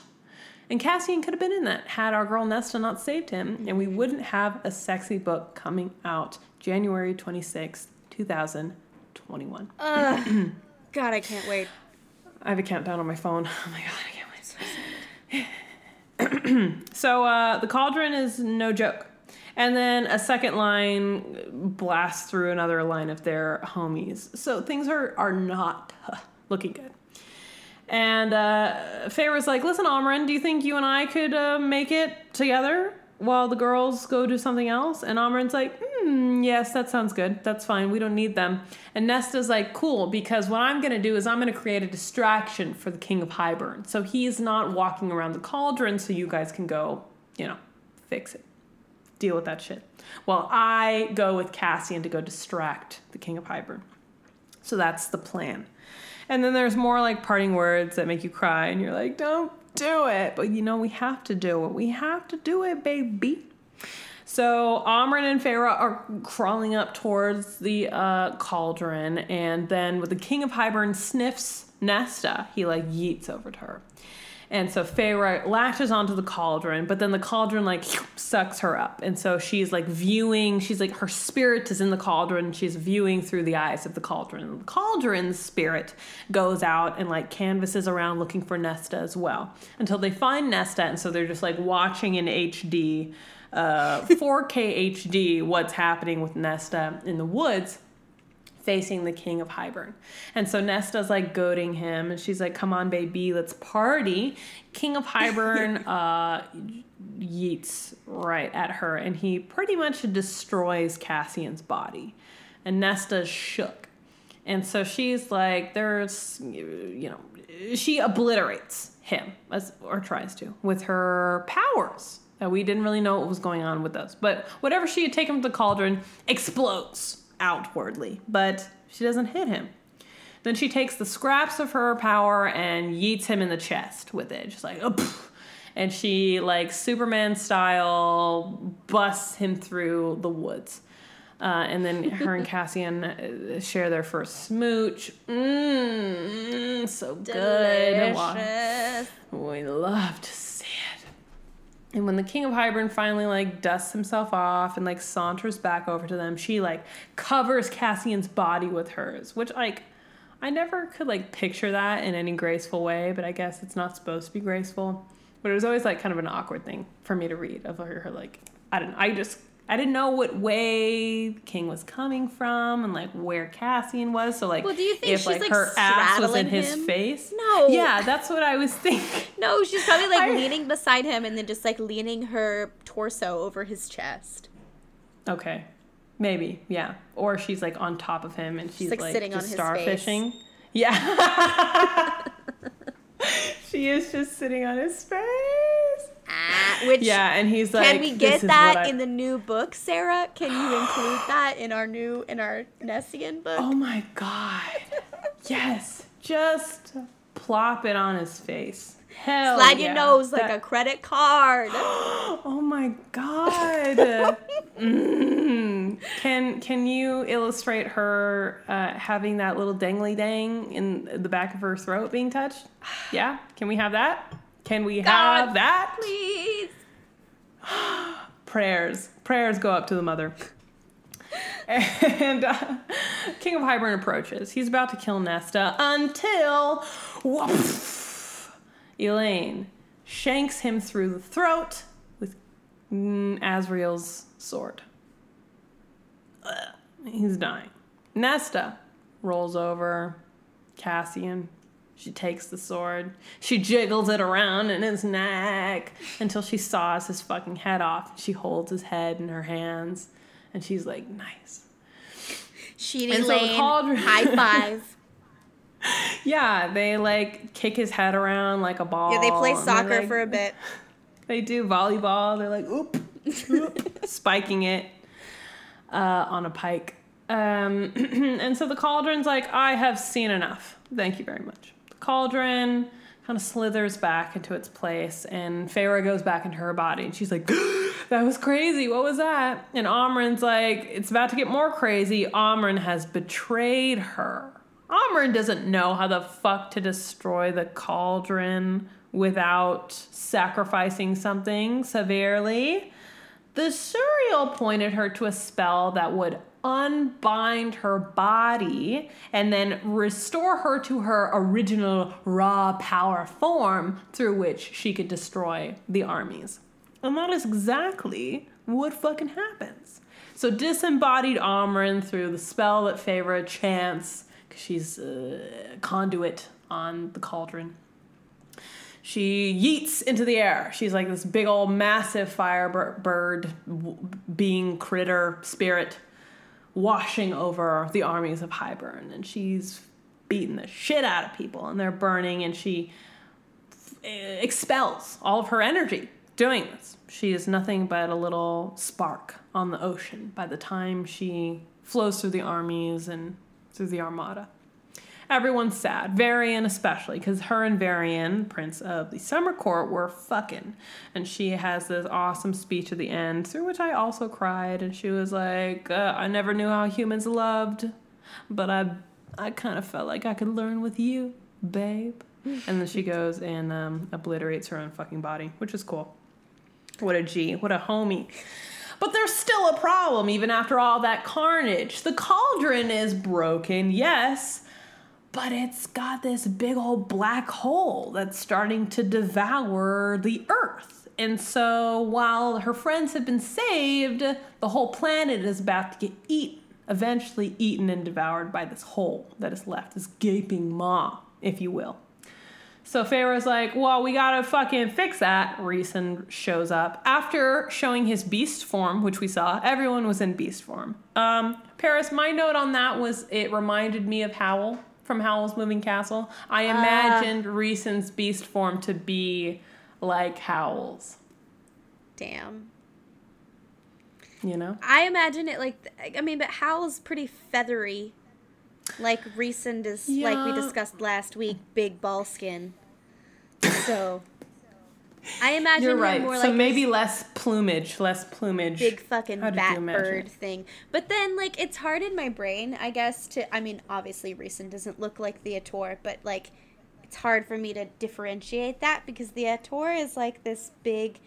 And Cassian could have been in that had our girl Nesta not saved him, and we wouldn't have a sexy book coming out January 26th, 2021. God, I can't wait. I have a countdown on my phone. <laughs> Oh my god, I can't wait. <clears throat> so uh, the cauldron is no joke. And then a second line blasts through another line of their homies. So things are are not uh, looking good. And uh, Feyre's like, listen, Amren, do you think you and I could uh, make it together while the girls go do something else? And Amren's like, hmm, yes, that sounds good. That's fine. We don't need them. And Nesta's like, cool, because what I'm going to do is I'm going to create a distraction for the King of Hybern. So he's not walking around the cauldron, so you guys can go, you know, fix it. Deal with that shit. While I go with Cassian to go distract the King of Hybern. So that's the plan. And then there's more like parting words that make you cry, and you're like, don't do it. But you know, we have to do it. We have to do it, baby. So Amren and Feyre are crawling up towards the uh, cauldron, and then when the King of Hybern sniffs Nesta, he like yeets over to her. And so Feyre latches onto the cauldron, but then the cauldron like sucks her up. And so she's like viewing, she's like, her spirit is in the cauldron. She's viewing through the eyes of the cauldron. And the cauldron's spirit goes out and like canvases around looking for Nesta as well until they find Nesta. And so they're just like watching in HD, uh, 4K HD, what's happening with Nesta in the woods facing the king of Hybern. And so Nesta's like goading him and she's like, come on, baby, let's party. King of Hybern <laughs> uh, yeets right at her and he pretty much destroys Cassian's body. And Nesta's shook. And so she's like, there's, you know, she obliterates him, as, or tries to, with her powers. Uh, we didn't really know what was going on with those. But whatever she had taken from the cauldron explodes outwardly, but she doesn't hit him. Then she takes the scraps of her power and yeets him in the chest with it, She's like, oh, and she like Superman style busts him through the woods. Uh, and then her and <laughs> Cassian uh, share their first smooch. Mmm, so good. Wow. Delicious. We love to. And when the King of hybern finally like dusts himself off and like saunters back over to them, she like covers Cassian's body with hers, which like I never could like picture that in any graceful way, but I guess it's not supposed to be graceful. But it was always like kind of an awkward thing for me to read of her, her like I don't know, I just I didn't know what way King was coming from and like where Cassian was. So like Well, do you think if she's, like like, her ass was in straddling his him? face. No. Yeah, that's what I was thinking. <laughs> No, she's probably like I- leaning beside him and then just like leaning her torso over his chest. Okay. Maybe, yeah. Or she's like on top of him and she's, like, like, sitting just on his face. starfishing. Yeah. <laughs> she is just sitting on his face. Ah, which Yeah, and he's like, can we get that I-" in the new book, Sarah? Can you include <gasps> that in our new in our Nessian book? Oh my god. yes. Just plop it on his face. Hell Slide yeah. your nose like That- a credit card. <gasps> Oh my god. <laughs> mm. Can can you illustrate her uh, having that little dangly dang in the back of her throat being touched? <sighs> Yeah. Can we have that? Can we have that? Please. <gasps> Prayers. Prayers go up to the mother. <laughs> and uh, King of Hybern approaches. He's about to kill Nesta until whoosh, Elain shanks him through the throat with mm, Azriel's sword. Ugh, he's dying. Nesta rolls over Cassian. She takes the sword. She jiggles it around in his neck until she saws his fucking head off. She holds his head in her hands and she's like, nice. Sheedy And so Lane, cauldron- high five. <laughs> Yeah, they like kick his head around like a ball. yeah, they play soccer like- for a bit. <laughs> They do volleyball. They're like, oop, oop, <laughs> spiking it uh, on a pike. Um, <clears throat> and so the cauldron's like, I have seen enough. Thank you very much. Cauldron kind of slithers back into its place, and Feyre goes back into her body, and she's like, <gasps> that was crazy. What was that? And Amren's like, it's about to get more crazy. Amren has betrayed her. Amren doesn't know how the fuck to destroy the cauldron without sacrificing something severely. The Suriel pointed her to a spell that would unbind her body and then restore her to her original raw power form through which she could destroy the armies. And that is exactly what fucking happens. So disembodied Amren through the spell that Feyre chants, because she's a conduit on the cauldron she yeets into the air. She's like this big old massive firebird w- being critter spirit washing over the armies of Hybern and she's beating the shit out of people and they're burning and she f- expels all of her energy doing this. She is nothing but a little spark on the ocean by the time she flows through the armies and through the armada everyone's sad. Varian especially, because her and Varian, Prince of the Summer Court, were fucking. And she has this awesome speech at the end, through which I also cried. And she was like, uh, "I never knew how humans loved, but I, I kind of felt like I could learn with you, babe." And then she goes and um, obliterates her own fucking body, which is cool. What a G, what a homie. But there's still a problem even after all that carnage. The cauldron is broken, yes, but it's got this big old black hole that's starting to devour the earth. And so while her friends have been saved, the whole planet is about to get eaten, eventually eaten and devoured by this hole that is left, this gaping maw, if you will. So Feyre's like, well, we gotta fucking fix that. Rhysand shows up. After showing his beast form, which we saw, everyone was in beast form. Um, Paris, my note on that was it reminded me of Howl from Howl's Moving Castle. I ah. imagined Rhysand's beast form to be like Howl's, Damn. you know? I imagine it like I mean, but Howl's pretty feathery. Like Rhysand is like we discussed last week, big ball skin. So I imagine You're right. more so like maybe less plumage, less plumage. big fucking How did you bat bird thing. But then like it's hard in my brain, I guess, to I mean, obviously Rhysand doesn't look like the Attor, but like it's hard for me to differentiate that because the Attor is like this big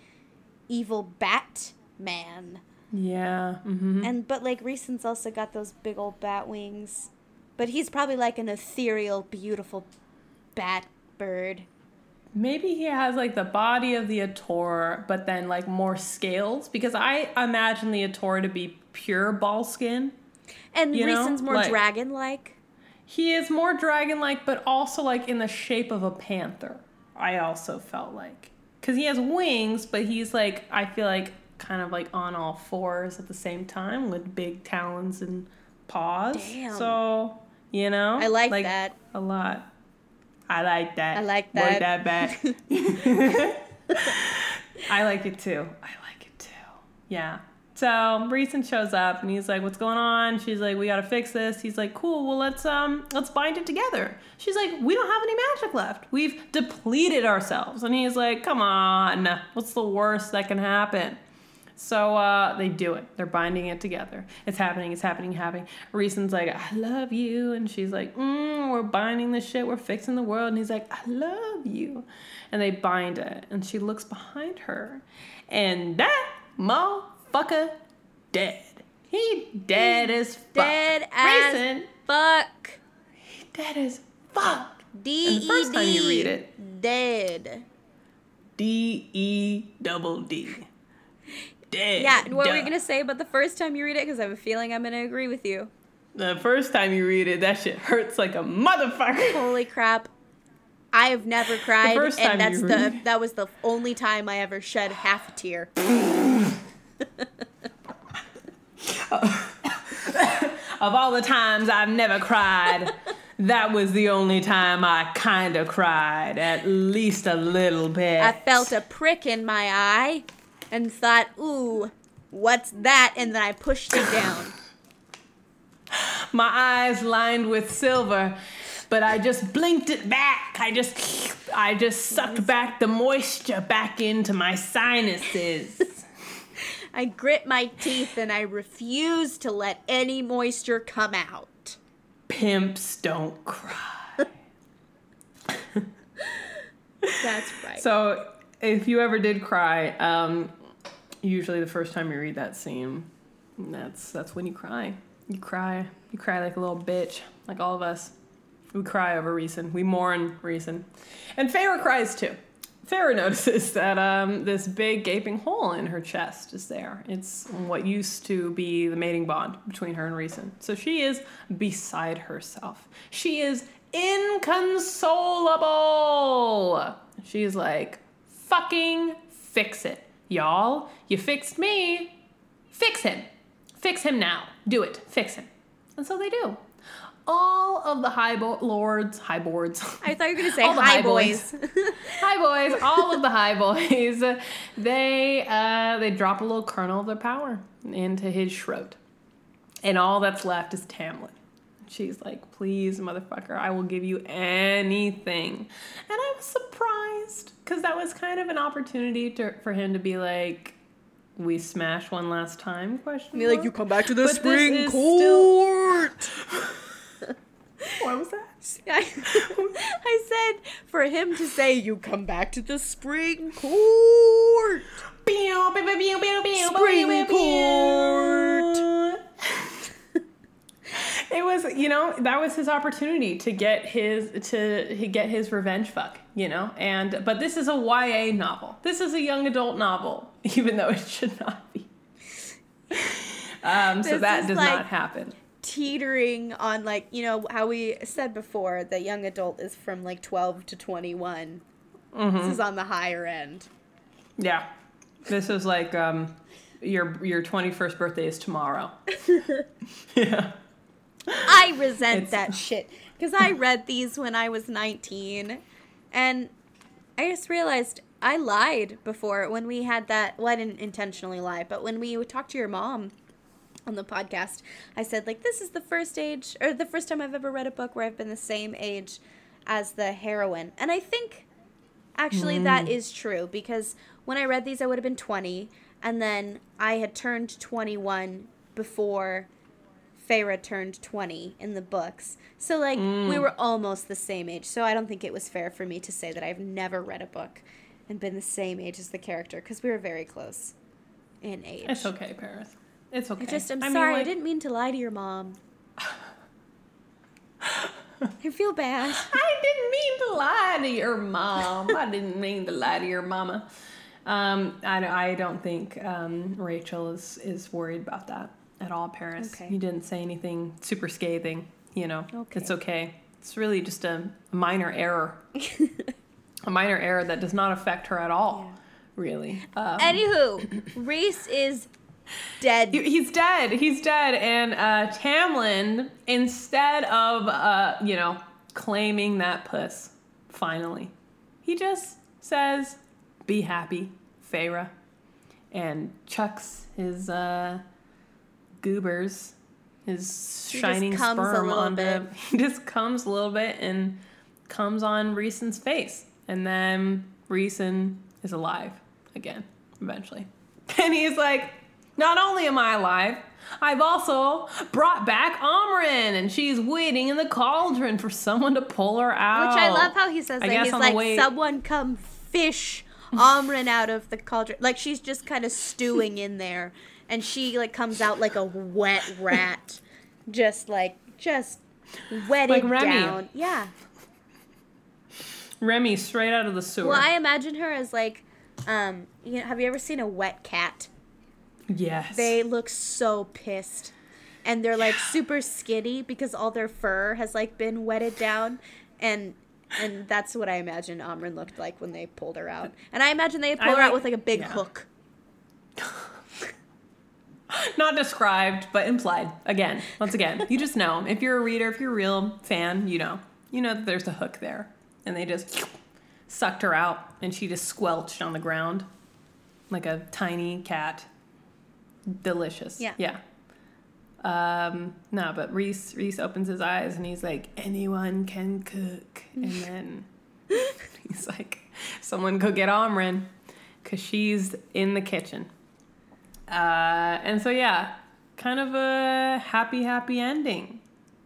evil bat man. Yeah. hmm And but like Rhysand's also got those big old bat wings. But he's probably like an ethereal, beautiful bat bird. Maybe he has like the body of the Attor, but then like more scales because I imagine the Ator to be pure ball skin. And You know, more like- dragon like. He is more dragon like, but also like in the shape of a panther. I also felt like. Because he has wings, but he's like, I feel like kind of like on all fours at the same time with big talons and paws. Damn. So, you know? I like that. A lot. I like that. I like that. Work that. back. <laughs> I like it too. I like it too. Yeah. So Rhysand shows up and he's like, "What's going on?" She's like, "We gotta fix this." He's like, "Cool. Well, let's um, let's bind it together." She's like, "We don't have any magic left. We've depleted ourselves." And he's like, "Come on. What's the worst that can happen?" So uh, they do it. They're binding it together. It's happening. It's happening. Happening. Rhysand's like, "I love you," and she's like, mm, "We're binding this shit. We're fixing the world." And he's like, "I love you," and they bind it. And she looks behind her, and that motherfucker dead. He dead as fuck. Dead as fuck. dead as fuck. D And the first time you read E it, Dead. D E double D. Dead. Yeah, and what were you gonna say about the first time you read it? Because I have a feeling I'm gonna agree with you. The first time you read it, that shit hurts like a motherfucker. Holy crap. I have never cried, first time and that's you the read- that was the only time I ever shed half a tear. <laughs> Of all the times I've never cried, that was the only time I kind of cried, at least a little bit. I felt a prick in my eye and thought, ooh, what's that? And then I pushed it down. <coughs> my eyes lined with silver, but I just blinked it back. I just, I just sucked back the moisture back into my sinuses. <laughs> I grit my teeth and I refuse to let any moisture come out. Pimps don't cry. <laughs> <laughs> That's right. So, if you ever did cry, um, usually the first time you read that scene, that's that's when you cry. You cry. You cry like a little bitch, like all of us. We cry over Rhysand. We mourn Rhysand, and Feyre cries too. Feyre <laughs> notices that um, this big gaping hole in her chest is there. It's what used to be the mating bond between her and Rhysand. So she is beside herself. She is inconsolable. She's like, fucking fix it. Y'all, you fixed me. Fix him. Fix him now. Do it. Fix him. And so they do. All of the high bo- lords, high boards. I thought you were gonna <laughs> say All the hi, high boys. hi boys, all of the high boys, <laughs> they uh, they drop a little kernel of their power into his throat, and all that's left is Tamlin. She's like, "Please, motherfucker, I will give you anything," and I was surprised because that was kind of an opportunity to, for him to be like, "We smash one last time?" Question. Be like, you come back to the But spring court. <laughs> What was that? <laughs> I, I said for him to say, "You come back to the spring court." Spring court. It was, you know, that was his opportunity to get his to get his revenge fuck, you know. And but this is a YA novel. This is a young adult novel, <laughs> even though it should not be. Um, so that does like- not happen. Teetering on like you know how we said before, that young adult is from like twelve to twenty one. This is on the higher end. Yeah, this is like um, your your twenty first birthday is tomorrow. <laughs> <laughs> yeah. <laughs> I resent It's- that <laughs> shit because I read these when I was 19 and I just realized I lied before when we had that well I didn't intentionally lie but when we talked to your mom on the podcast I said like this is the first age or the first time I've ever read a book where I've been the same age as the heroine and I think actually that mm. is true because when I read these I would have been 20 and then I had turned 21 before Feyre turned 20 in the books. So, like, we were almost the same age. So, I don't think it was fair for me to say that I've never read a book and been the same age as the character because we were very close in age. It's okay, Paris. It's okay. I just, I'm I mean, sorry. I didn't mean to lie to your mom. <laughs> I feel bad. <laughs> I didn't mean to lie to your mom. I didn't mean to lie to your mama. Um, I, don't- I don't think um, Rachel is, is worried about that at all, Paris. Okay. You didn't say anything super scathing, you know. Okay. It's okay. It's really just a minor error. <laughs> a minor error that does not affect her at all, really. Um, Anywho, Rhys is dead. He's dead. He's dead. And uh, Tamlin, instead of, uh, you know, claiming that puss, finally, he just says, be happy, Feyre. And chucks his uh, goobers, his shining sperm onto. bit. <laughs> He just comes a little bit and comes on Rhysand's face. And then Rhysand is alive again, eventually. <laughs> And he's like, not only am I alive, I've also brought back Amren, and she's waiting in the cauldron for someone to pull her out. Which I love how he says I that. guess He's on the like, way- someone come fish <laughs> Amren out of the cauldron. Like she's just kind of stewing in there. And she like comes out like a wet rat, <laughs> just like just wetted Like Remy. down. Yeah. Remy straight out of the sewer. Well, I imagine her as like, um, you know, have you ever seen a wet cat? yes. They look so pissed. And they're like super skinny because all their fur has like been wetted down and and that's what I imagine Amren looked like when they pulled her out. And I imagine they pull I her out with like a big yeah. hook. <laughs> Not described, but implied. Again, once again, you just know. If you're a reader, if you're a real fan, you know. You know that there's a hook there. And they just sucked her out and she just squelched on the ground like a tiny cat. Delicious. Yeah. Yeah. Um, no, but Rhys Rhys opens his eyes and he's like, anyone can cook. And <laughs> then he's like, someone go get Amren because she's in the kitchen. Uh, and so yeah, kind of a happy, happy ending.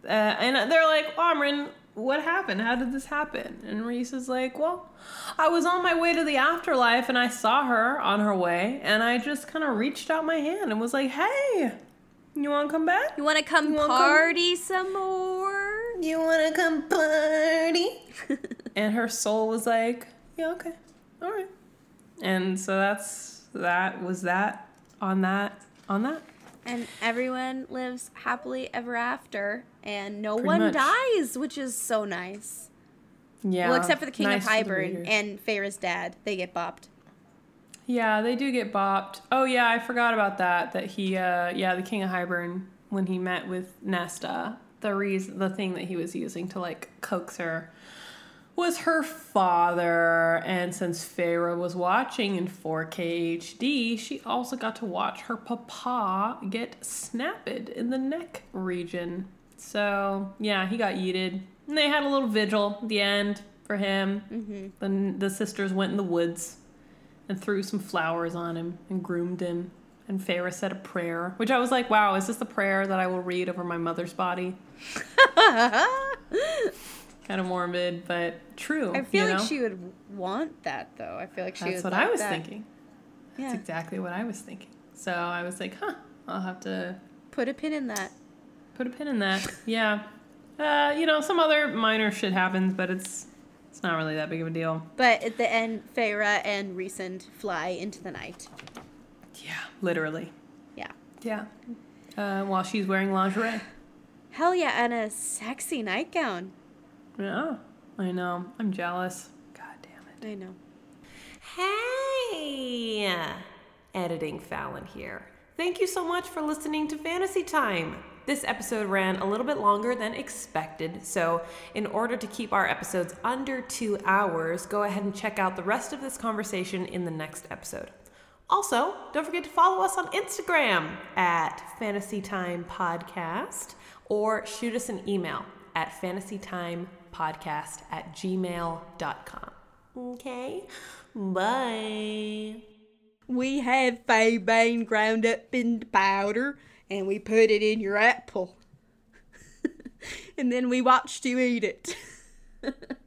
Uh, and they're like, Amren, what happened? How did this happen? And Rhys is like, well, I was on my way to the afterlife and I saw her on her way, and I just kind of reached out my hand and was like, hey, you want to come back? You want to come wanna come- party some more? You wanna come party? <laughs> And her soul was like, yeah, okay, all right. And so that's that was that on that on that. And everyone lives happily ever after, and no Pretty one much. dies, which is so nice. Yeah. well, except for the King nice of Hybern and Feyre's dad. They get bopped. Yeah, they do get bopped. Oh yeah, I forgot about that. That he, uh, yeah, the King of Hybern, when he met with Nesta, the reason, the thing that he was using to like coax her, was her father. And since Feyre was watching in 4K HD, she also got to watch her papa get snapped in the neck region. So yeah, he got yeeted. And they had a little vigil at the end for him. Mm-hmm. Then the sisters went in the woods and threw some flowers on him and groomed him. And Feyre said a prayer, which I was like, wow, is this the prayer that I will read over my mother's body? <laughs> kind of morbid, but true. I feel like know? she would want that, though. I feel like she would. That's what I was that. thinking. Yeah. That's exactly what I was thinking. So I was like, huh, I'll have to Put a pin in that. put a pin in that. <laughs> yeah. Uh, you know, some other minor shit happens, but it's it's not really that big of a deal. But at the end, Feyre and Rhysand fly into the night. Yeah, literally. Yeah. Yeah. Uh, while she's wearing lingerie. Hell yeah, and a sexy nightgown. Yeah, I know. I'm jealous. God damn it. I know. Hey! Editing Fallon here. Thank you so much for listening to Fantasy Time. This episode ran a little bit longer than expected, so in order to keep our episodes under two hours, go ahead and check out the rest of this conversation in the next episode. Also, don't forget to follow us on Instagram at Fantasy Time Podcast or shoot us an email at fantasytimepodcast at gmail.com. Okay? Bye. We have faebane ground up into powder and we put it in your apple. <laughs> and then we watched you eat it. <laughs>